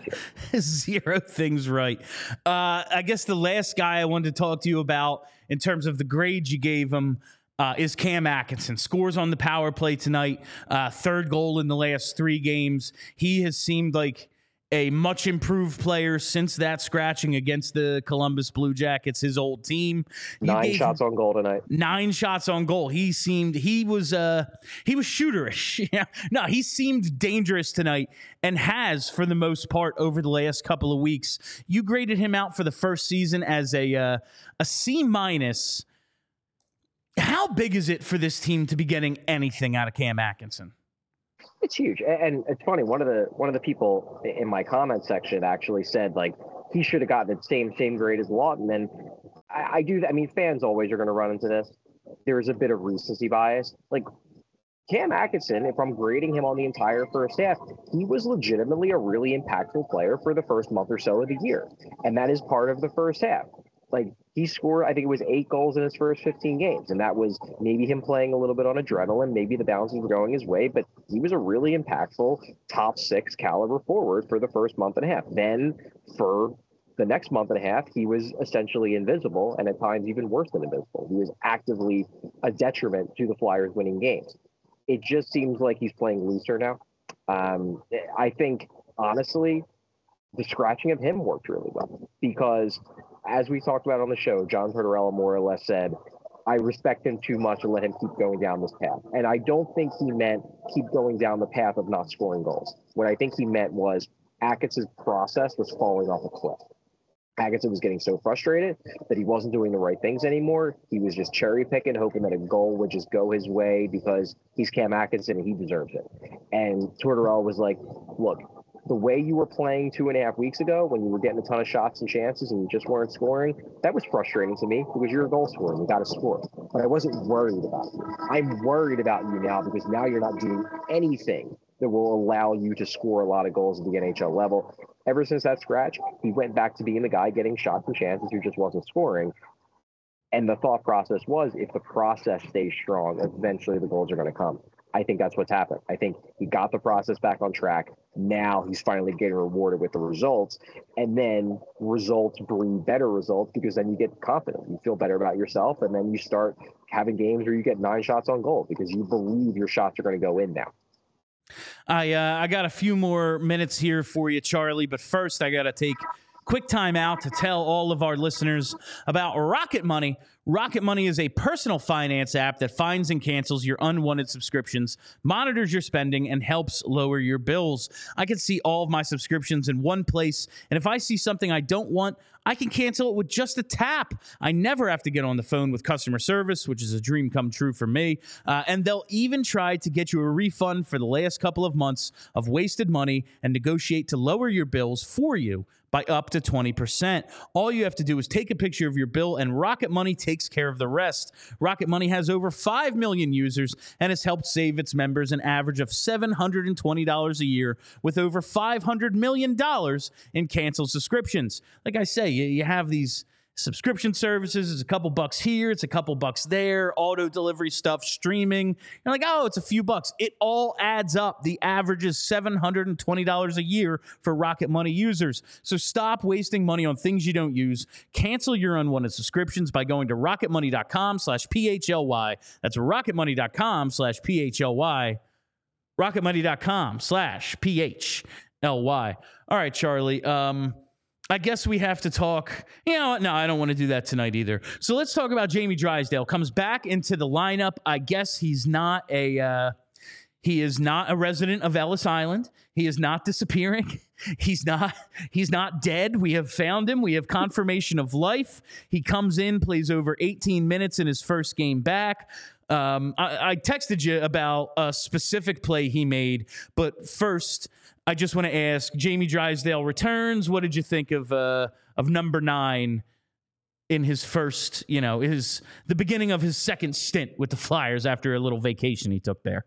this year. zero things right. Uh, I guess the last guy I wanted to talk to you about in terms of the grades you gave him. Uh, is Cam Atkinson scores on the power play tonight? Uh, third goal in the last three games. He has seemed like a much improved player since that scratching against the Columbus Blue Jackets, his old team. nine shots on goal tonight. Nine shots on goal. He seemed he was uh he was shooterish. yeah. No, he seemed dangerous tonight and has for the most part over the last couple of weeks. You graded him out for the first season as a uh, a C minus. How big is it for this team to be getting anything out of Cam Atkinson? It's huge, and it's funny. One of the one of the people in my comment section actually said like he should have gotten the same same grade as Laughton. and I, I do. I mean, fans always are going to run into this. There is a bit of recency bias. Like Cam Atkinson, if I'm grading him on the entire first half, he was legitimately a really impactful player for the first month or so of the year, and that is part of the first half. Like he scored, I think it was eight goals in his first 15 games. And that was maybe him playing a little bit on adrenaline. Maybe the bounces were going his way, but he was a really impactful top six caliber forward for the first month and a half. Then for the next month and a half, he was essentially invisible and at times even worse than invisible. He was actively a detriment to the Flyers winning games. It just seems like he's playing looser now. Um, I think, honestly, the scratching of him worked really well because, as we talked about on the show, John Tortorella more or less said, I respect him too much and let him keep going down this path. And I don't think he meant keep going down the path of not scoring goals. What I think he meant was Ackett's process was falling off a cliff. Atkinson was getting so frustrated that he wasn't doing the right things anymore. He was just cherry picking, hoping that a goal would just go his way because he's Cam Atkinson and he deserves it. And Tortorella was like, look, the way you were playing two and a half weeks ago when you were getting a ton of shots and chances and you just weren't scoring, that was frustrating to me because you're a goal scorer and you got to score. But I wasn't worried about you. I'm worried about you now because now you're not doing anything that will allow you to score a lot of goals at the NHL level. Ever since that scratch, he went back to being the guy getting shots and chances who just wasn't scoring. And the thought process was if the process stays strong, eventually the goals are going to come. I think that's what's happened. I think he got the process back on track. Now he's finally getting rewarded with the results. And then results bring better results because then you get confident. You feel better about yourself. And then you start having games where you get nine shots on goal because you believe your shots are going to go in now. I uh, I got a few more minutes here for you, Charlie. But first, I got to take quick time out to tell all of our listeners about Rocket Money. Rocket Money is a personal finance app that finds and cancels your unwanted subscriptions, monitors your spending, and helps lower your bills. I can see all of my subscriptions in one place, and if I see something I don't want, I can cancel it with just a tap. I never have to get on the phone with customer service, which is a dream come true for me. Uh, and they'll even try to get you a refund for the last couple of months of wasted money and negotiate to lower your bills for you by up to 20%. All you have to do is take a picture of your bill, and Rocket Money takes care of the rest. Rocket Money has over 5 million users and has helped save its members an average of $720 a year with over $500 million in canceled subscriptions. Like I say, you have these subscription services. It's a couple bucks here, it's a couple bucks there, auto delivery stuff, streaming. You're like, oh, it's a few bucks. It all adds up. The average is $720 a year for Rocket Money users. So stop wasting money on things you don't use. Cancel your unwanted subscriptions by going to rocketmoney.com slash PHLY. That's rocketmoney.com slash PHLY. Rocketmoney.com slash PHLY. All right, Charlie. Um, I guess we have to talk. You know, no, I don't want to do that tonight either. So let's talk about Jamie Drysdale. Comes back into the lineup. I guess he's not a. Uh, he is not a resident of Ellis Island. He is not disappearing. He's not. He's not dead. We have found him. We have confirmation of life. He comes in, plays over 18 minutes in his first game back. Um, I, I texted you about a specific play he made, but first. I just want to ask: Jamie Drysdale returns. What did you think of uh, of number nine in his first, you know, his the beginning of his second stint with the Flyers after a little vacation he took there?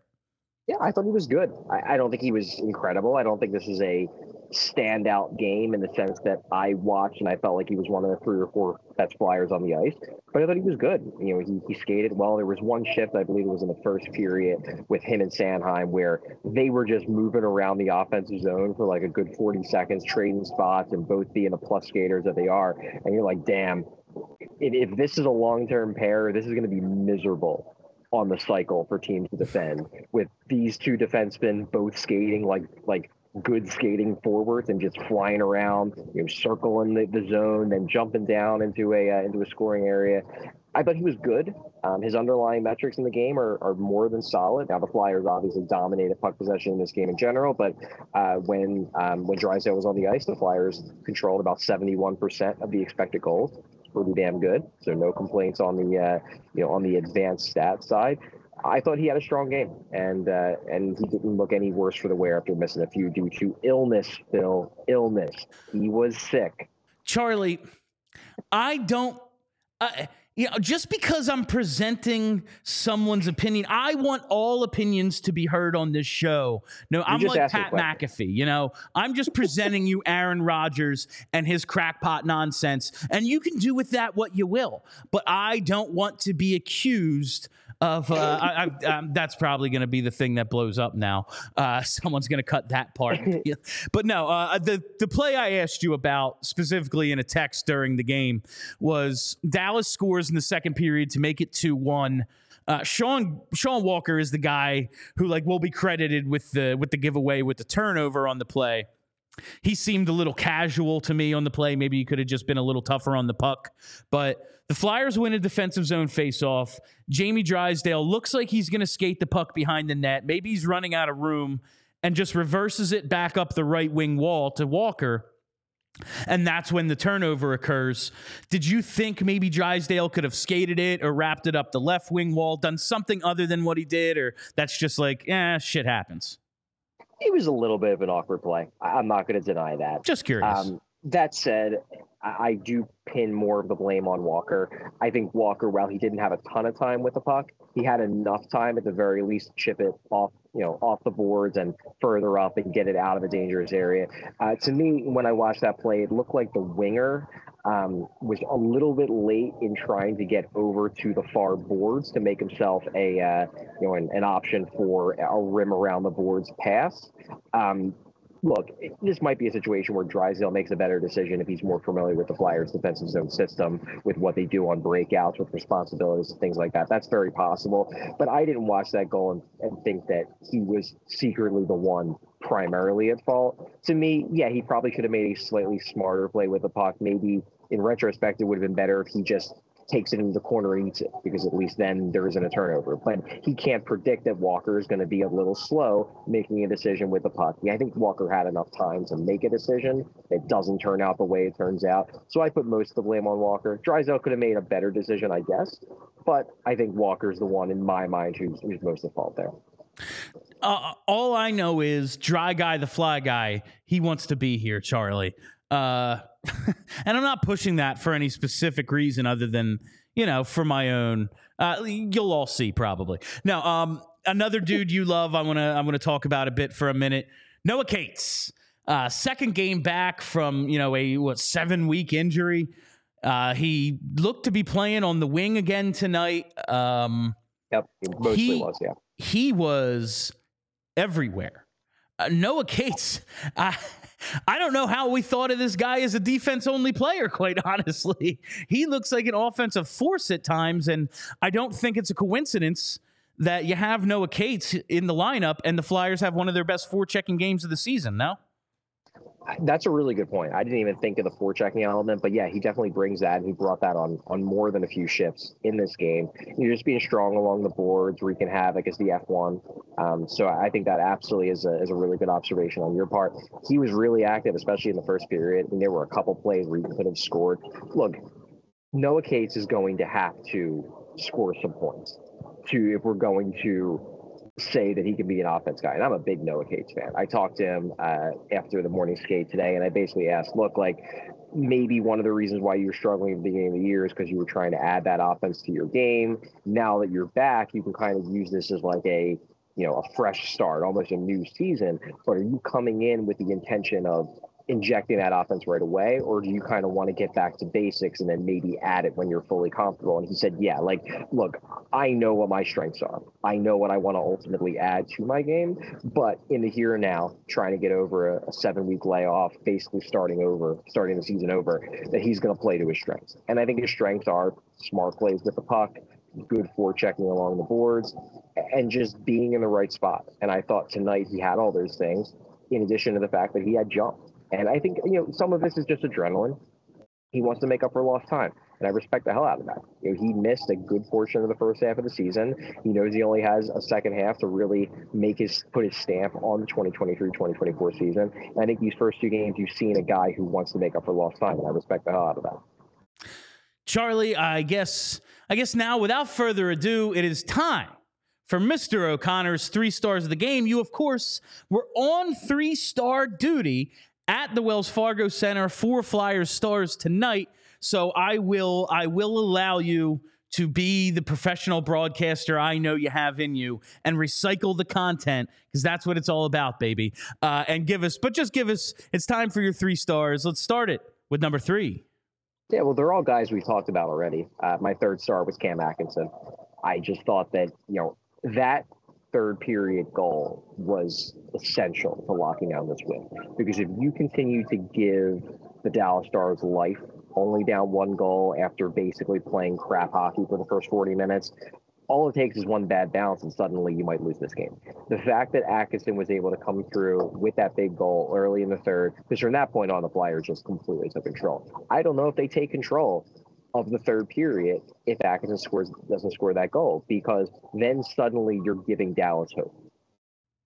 Yeah, I thought he was good. I, I don't think he was incredible. I don't think this is a standout game in the sense that I watched and I felt like he was one of the three or four best flyers on the ice. But I thought he was good. You know, he, he skated well. There was one shift, I believe it was in the first period with him and Sanheim, where they were just moving around the offensive zone for like a good 40 seconds, trading spots and both being the plus skaters that they are. And you're like, damn, if, if this is a long term pair, this is going to be miserable on the cycle for teams to defend with these two defensemen both skating like like good skating forwards and just flying around, you know, circling the, the zone, then jumping down into a uh, into a scoring area. I thought he was good. Um, his underlying metrics in the game are, are more than solid. Now the Flyers obviously dominated puck possession in this game in general, but uh, when um, when Drysdale was on the ice, the Flyers controlled about 71% of the expected goals pretty damn good. So no complaints on the uh, you know on the advanced stat side. I thought he had a strong game, and uh, and he didn't look any worse for the wear after missing a few due to illness. Phil, illness. He was sick. Charlie, I don't. Uh, you know, just because I'm presenting someone's opinion, I want all opinions to be heard on this show. No, I'm like Pat McAfee. You know, I'm just presenting you Aaron Rodgers and his crackpot nonsense, and you can do with that what you will. But I don't want to be accused of uh, I, I, um, that's probably going to be the thing that blows up now. Uh, someone's going to cut that part. but no, uh, the the play I asked you about specifically in a text during the game was Dallas scores in the second period to make it two one. Uh, Sean Sean Walker is the guy who like will be credited with the with the giveaway with the turnover on the play. He seemed a little casual to me on the play. Maybe he could have just been a little tougher on the puck. But the Flyers win a defensive zone faceoff. Jamie Drysdale looks like he's going to skate the puck behind the net. Maybe he's running out of room and just reverses it back up the right wing wall to Walker. And that's when the turnover occurs. Did you think maybe Drysdale could have skated it or wrapped it up the left wing wall, done something other than what he did, or that's just like, yeah, shit happens? It was a little bit of an awkward play. I'm not going to deny that. Just curious. Um, that said, I do pin more of the blame on Walker. I think Walker, while he didn't have a ton of time with the puck, he had enough time at the very least to chip it off, you know, off the boards and further up and get it out of a dangerous area. Uh, to me, when I watched that play, it looked like the winger um, was a little bit late in trying to get over to the far boards to make himself a uh, you know an, an, option for a rim around the boards pass. Um, look, this might be a situation where Drysdale makes a better decision if he's more familiar with the Flyers' defensive zone system, with what they do on breakouts, with responsibilities and things like that. That's very possible. But I didn't watch that goal and, and think that he was secretly the one primarily at fault. To me, yeah, he probably could have made a slightly smarter play with the puck. Maybe in retrospect, it would have been better if he just takes it into the corner and eats it because at least then there isn't a turnover. But he can't predict that Walker is going to be a little slow making a decision with the puck. I think Walker had enough time to make a decision. It doesn't turn out the way it turns out. So I put most of the blame on Walker. Drysdale could have made a better decision, I guess. But I think Walker's the one in my mind who's, who's most at fault there. Uh, all I know is dry guy, the fly guy. He wants to be here, Charlie. Uh, and I'm not pushing that for any specific reason other than, you know, for my own. Uh, you'll all see probably. Now, um, another dude you love, I want to I want to talk about a bit for a minute. Noah Cates, uh, second game back from you know a what seven week injury. Uh, he looked to be playing on the wing again tonight. Um, yep, mostly he, was. Yeah, he was everywhere. Uh, Noah Cates, I don't know how we thought of this guy as a defense only player, quite honestly. He looks like an offensive force at times, and I don't think it's a coincidence that you have Noah Cates in the lineup and the Flyers have one of their best forechecking games of the season, no? That's a really good point. I didn't even think of the forechecking element, but yeah, he definitely brings that, and he brought that on on more than a few shifts in this game. You're just being strong along the boards, wreaking havoc as the F1. Um, so I think that absolutely is a, is a really good observation on your part. He was really active, especially in the first period. I mean, there were a couple plays where he could have scored. Look, Noah Cates is going to have to score some points to if we're going to say that he can be an offense guy. And I'm a big Noah Cates fan. I talked to him uh, after the morning skate today, and I basically asked, look, like maybe one of the reasons why you were struggling at the beginning of the year is because you were trying to add that offense to your game. Now that you're back, you can kind of use this as like a you know a fresh start, almost a new season. But are you coming in with the intention of injecting that offense right away, or do you kind of want to get back to basics and then maybe add it when you're fully comfortable? And he said, Yeah, like, look, I know what my strengths are. I know what I want to ultimately add to my game, but in the here and now, trying to get over a, a seven week layoff, basically starting over, starting the season over, that he's going to play to his strengths. And I think his strengths are smart plays with the puck, good forechecking along the boards, and just being in the right spot. And I thought tonight he had all those things, in addition to the fact that he had jump. And I think, you know, some of this is just adrenaline. He wants to make up for lost time. And I respect the hell out of that. You know, he missed a good portion of the first half of the season. He knows he only has a second half to really make his put his stamp on the 2023-2024 season. And I think these first two games, you've seen a guy who wants to make up for lost time, and I respect the hell out of that. Charlie, I guess I guess now, without further ado, it is time for Mr. O'Connor's three stars of the game. You, of course, were on three star duty at the Wells Fargo Center for Flyers Stars tonight. So I will I will allow you to be the professional broadcaster I know you have in you and recycle the content because that's what it's all about, baby. Uh, and give us, but just give us. It's time for your three stars. Let's start it with number three. Yeah, well, they're all guys we talked about already. Uh, my third star was Cam Atkinson. I just thought that, you know, that third period goal was essential to locking down this win. Because if you continue to give the Dallas Stars life, only down one goal after basically playing crap hockey for the first 40 minutes, all it takes is one bad bounce and suddenly you might lose this game. The fact that Atkinson was able to come through with that big goal early in the third, because from that point on, the Flyers just completely took control. I don't know if they take control of the third period if Atkinson scores doesn't score that goal because then suddenly you're giving Dallas hope.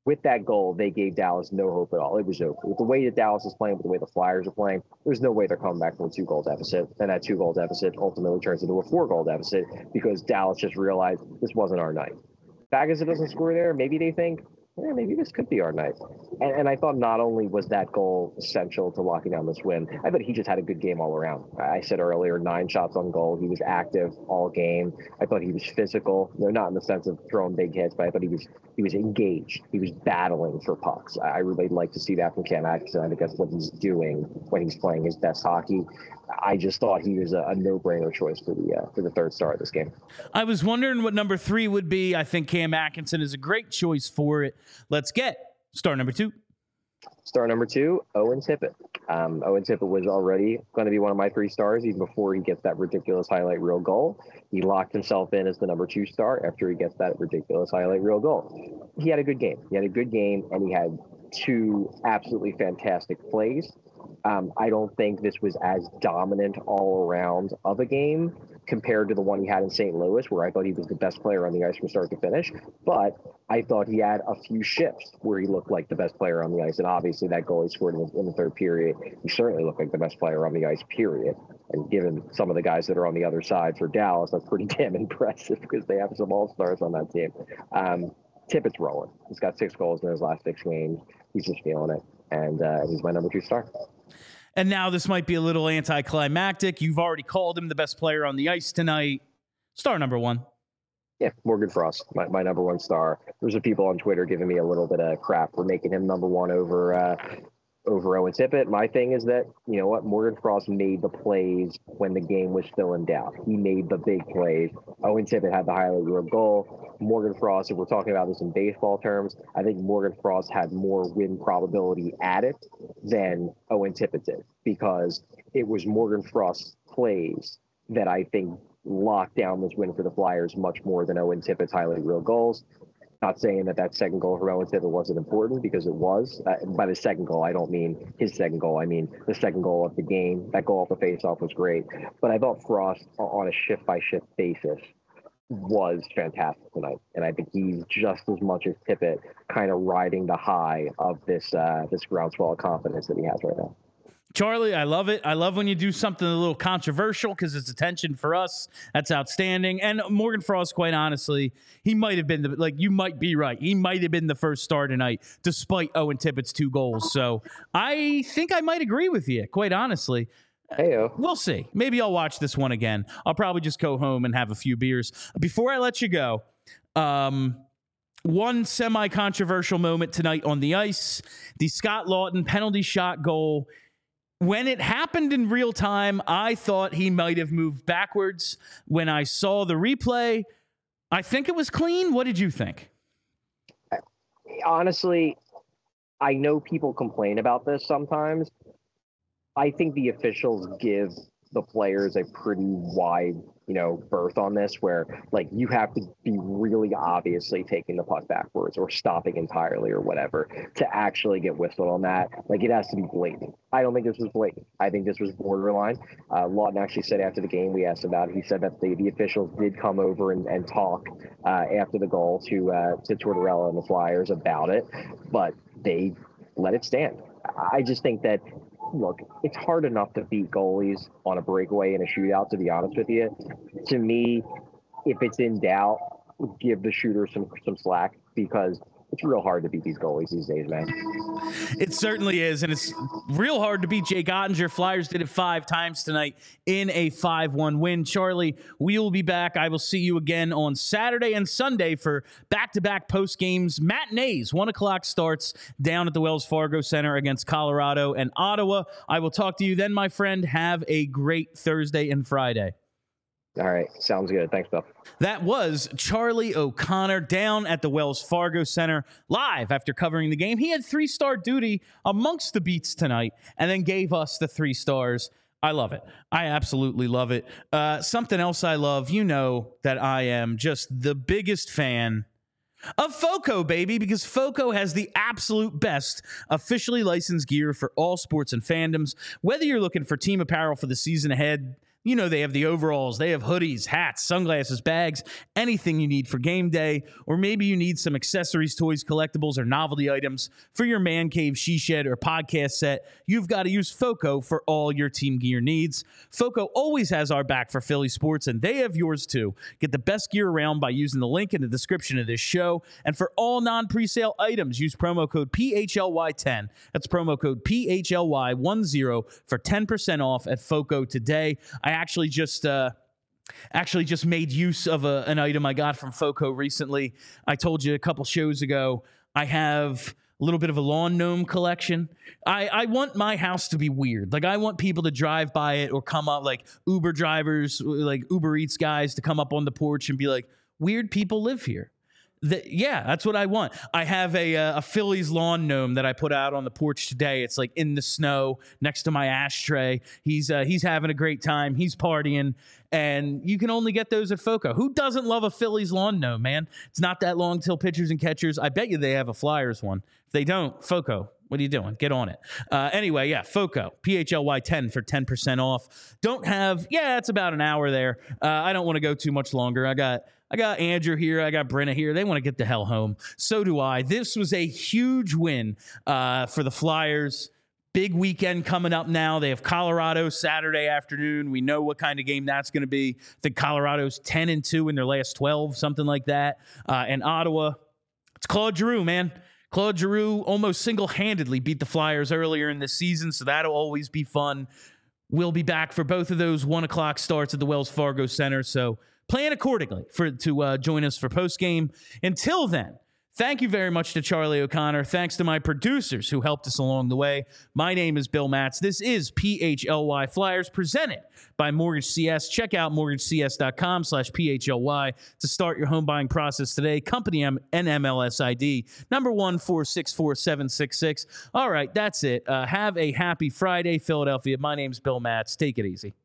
With that goal, they gave Dallas no hope at all. It was over. With the way that Dallas is playing, with the way the Flyers are playing, there's no way they're coming back from a two goal deficit. And that two goal deficit ultimately turns into a four goal deficit because Dallas just realized this wasn't our night. Atkinson doesn't score there. Maybe they think, yeah, maybe this could be our night. And, and, I thought not only was that goal essential to locking down this win, I thought he just had a good game all around. I said earlier, nine shots on goal. He was active all game. I thought he was physical. Know, not in the sense of throwing big hits, but I thought he was he was engaged. He was battling for pucks. I really like to see that from Cam Atkinson. I think that's what he's doing when he's playing his best hockey. I just thought he was a, a no-brainer choice for the uh, for the third star of this game. I was wondering what number three would be. I think Cam Atkinson is a great choice for it. Let's get star number two. Star number two, Owen Tippett. Um, Owen Tippett was already going to be one of my three stars even before he gets that ridiculous highlight reel goal. He locked himself in as the number two star after he gets that ridiculous highlight reel goal. He had a good game. He had a good game, and he had two absolutely fantastic plays. Um, I don't think this was as dominant all around of a game compared to the one he had in St. Louis, where I thought he was the best player on the ice from start to finish. But I thought he had a few shifts where he looked like the best player on the ice. And obviously, that goal he scored in the, in the third period, he certainly looked like the best player on the ice, period. And given some of the guys that are on the other side for Dallas, that's pretty damn impressive because they have some all stars on that team. Um, Tippett's rolling. He's got six goals in his last six games. He's just feeling it. And uh, he's my number two star. And now this might be a little anticlimactic. You've already called him the best player on the ice tonight. Star number one. Yeah, Morgan Frost, my, my number one star. There's some people on Twitter giving me a little bit of crap for making him number one over uh, over Owen Tippett. My thing is that, you know what, Morgan Frost made the plays when the game was still in doubt. He made the big plays. Owen Tippett had the highlight reel goal. Morgan Frost, if we're talking about this in baseball terms, I think Morgan Frost had more win probability at it than Owen Tippett did because it was Morgan Frost's plays that I think locked down this win for the Flyers much more than Owen Tippett's highlight reel goals. Not saying that that second goal for Owen Tippett wasn't important because it was. Uh, by the second goal, I don't mean his second goal. I mean the second goal of the game. That goal off the faceoff was great. But I thought Frost, on a shift by shift basis, was fantastic tonight, and I think he's just as much as Tippett, kind of riding the high of this uh, this groundswell of confidence that he has right now. Charlie, I love it. I love when you do something a little controversial because it's attention for us. That's outstanding. And Morgan Frost, quite honestly, he might have been the like you might be right. He might have been the first star tonight, despite Owen Tippett's two goals. So I think I might agree with you, quite honestly. Hey, we'll see. Maybe I'll watch this one again. I'll probably just go home and have a few beers. Before I let you go, um, one semi controversial moment tonight on the ice the Scott Laughton penalty shot goal when it happened in real time, I thought he might have moved backwards. When I saw the replay, I think it was clean. What did you think? Honestly, I know people complain about this sometimes. I think the officials give the players a pretty wide you know, berth on this where like you have to be really obviously taking the puck backwards or stopping entirely or whatever to actually get whistled on that. Like it has to be blatant. I don't think this was blatant. I think this was borderline. Uh, Laughton actually said after the game we asked about it, he said that the, the officials did come over and, and talk uh, after the goal to uh, to Tortorella and the Flyers about it, but they let it stand. I just think that look, it's hard enough to beat goalies on a breakaway in a shootout, to be honest with you. To me, if it's in doubt, give the shooter some some slack because it's real hard to beat these goalies these days, man. It certainly is, and it's real hard to beat Jake Oettinger. Flyers did it five times tonight in a 5-1 win. Charlie, we will be back. I will see you again on Saturday and Sunday for back-to-back post games matinees. One o'clock starts down at the Wells Fargo Center against Colorado and Ottawa. I will talk to you then, my friend. Have a great Thursday and Friday. All right. Sounds good. Thanks, Bill. That was Charlie O'Connor down at the Wells Fargo Center live after covering the game. He had three star duty amongst the beats tonight and then gave us the three stars. I love it. I absolutely love it. Uh, something else I love, you know that I am just the biggest fan of FOCO, baby, because FOCO has the absolute best officially licensed gear for all sports and fandoms. Whether you're looking for team apparel for the season ahead, you know, they have the overalls, they have hoodies, hats, sunglasses, bags, anything you need for game day. Or maybe you need some accessories, toys, collectibles, or novelty items for your man cave, she shed, or podcast set. You've got to use FOCO for all your team gear needs. FOCO always has our back for Philly sports, and they have yours too. Get the best gear around by using the link in the description of this show. And for all non presale items, use promo code PHLY10. That's promo code PHLY10 for 10% off at FOCO today. I actually just uh, actually just made use of a, an item I got from Foco recently. I told you a couple shows ago. I have a little bit of a lawn gnome collection. I, I want my house to be weird. Like I want people to drive by it or come up like Uber drivers, like Uber Eats guys to come up on the porch and be like, weird people live here. The, yeah, that's what I want. I have a, uh, a Phillies lawn gnome that I put out on the porch today. It's like in the snow next to my ashtray. He's uh, he's having a great time. He's partying, and you can only get those at Foco. Who doesn't love a Phillies lawn gnome, man? It's not that long till pitchers and catchers. I bet you they have a Flyers one. If they don't, Foco. What are you doing? Get on it. Uh, anyway, yeah, FOCO, PHLY 10 for 10% off. Don't have, yeah, it's about an hour there. Uh, I don't want to go too much longer. I got I got Andrew here. I got Brenna here. They want to get the hell home. So do I. This was a huge win uh, for the Flyers. Big weekend coming up now. They have Colorado Saturday afternoon. We know what kind of game that's going to be. I think Colorado's 10 and 2 in their last 12, something like that. Uh, and Ottawa, it's Claude Giroux, man. Claude Giroux almost single handedly beat the Flyers earlier in the season, so that'll always be fun. We'll be back for both of those one o'clock starts at the Wells Fargo Center. So plan accordingly for to uh, join us for post game. Until then, thank you very much to Charlie O'Connor. Thanks to my producers who helped us along the way. My name is Bill Matz. This is PHLY Flyers presented by Mortgage CS. Check out mortgagecs.com slash PHLY to start your home buying process today. Company M- NMLS ID number one four six four seven six six. All right, that's it. Uh, have a happy Friday, Philadelphia. My name's Bill Matz. Take it easy.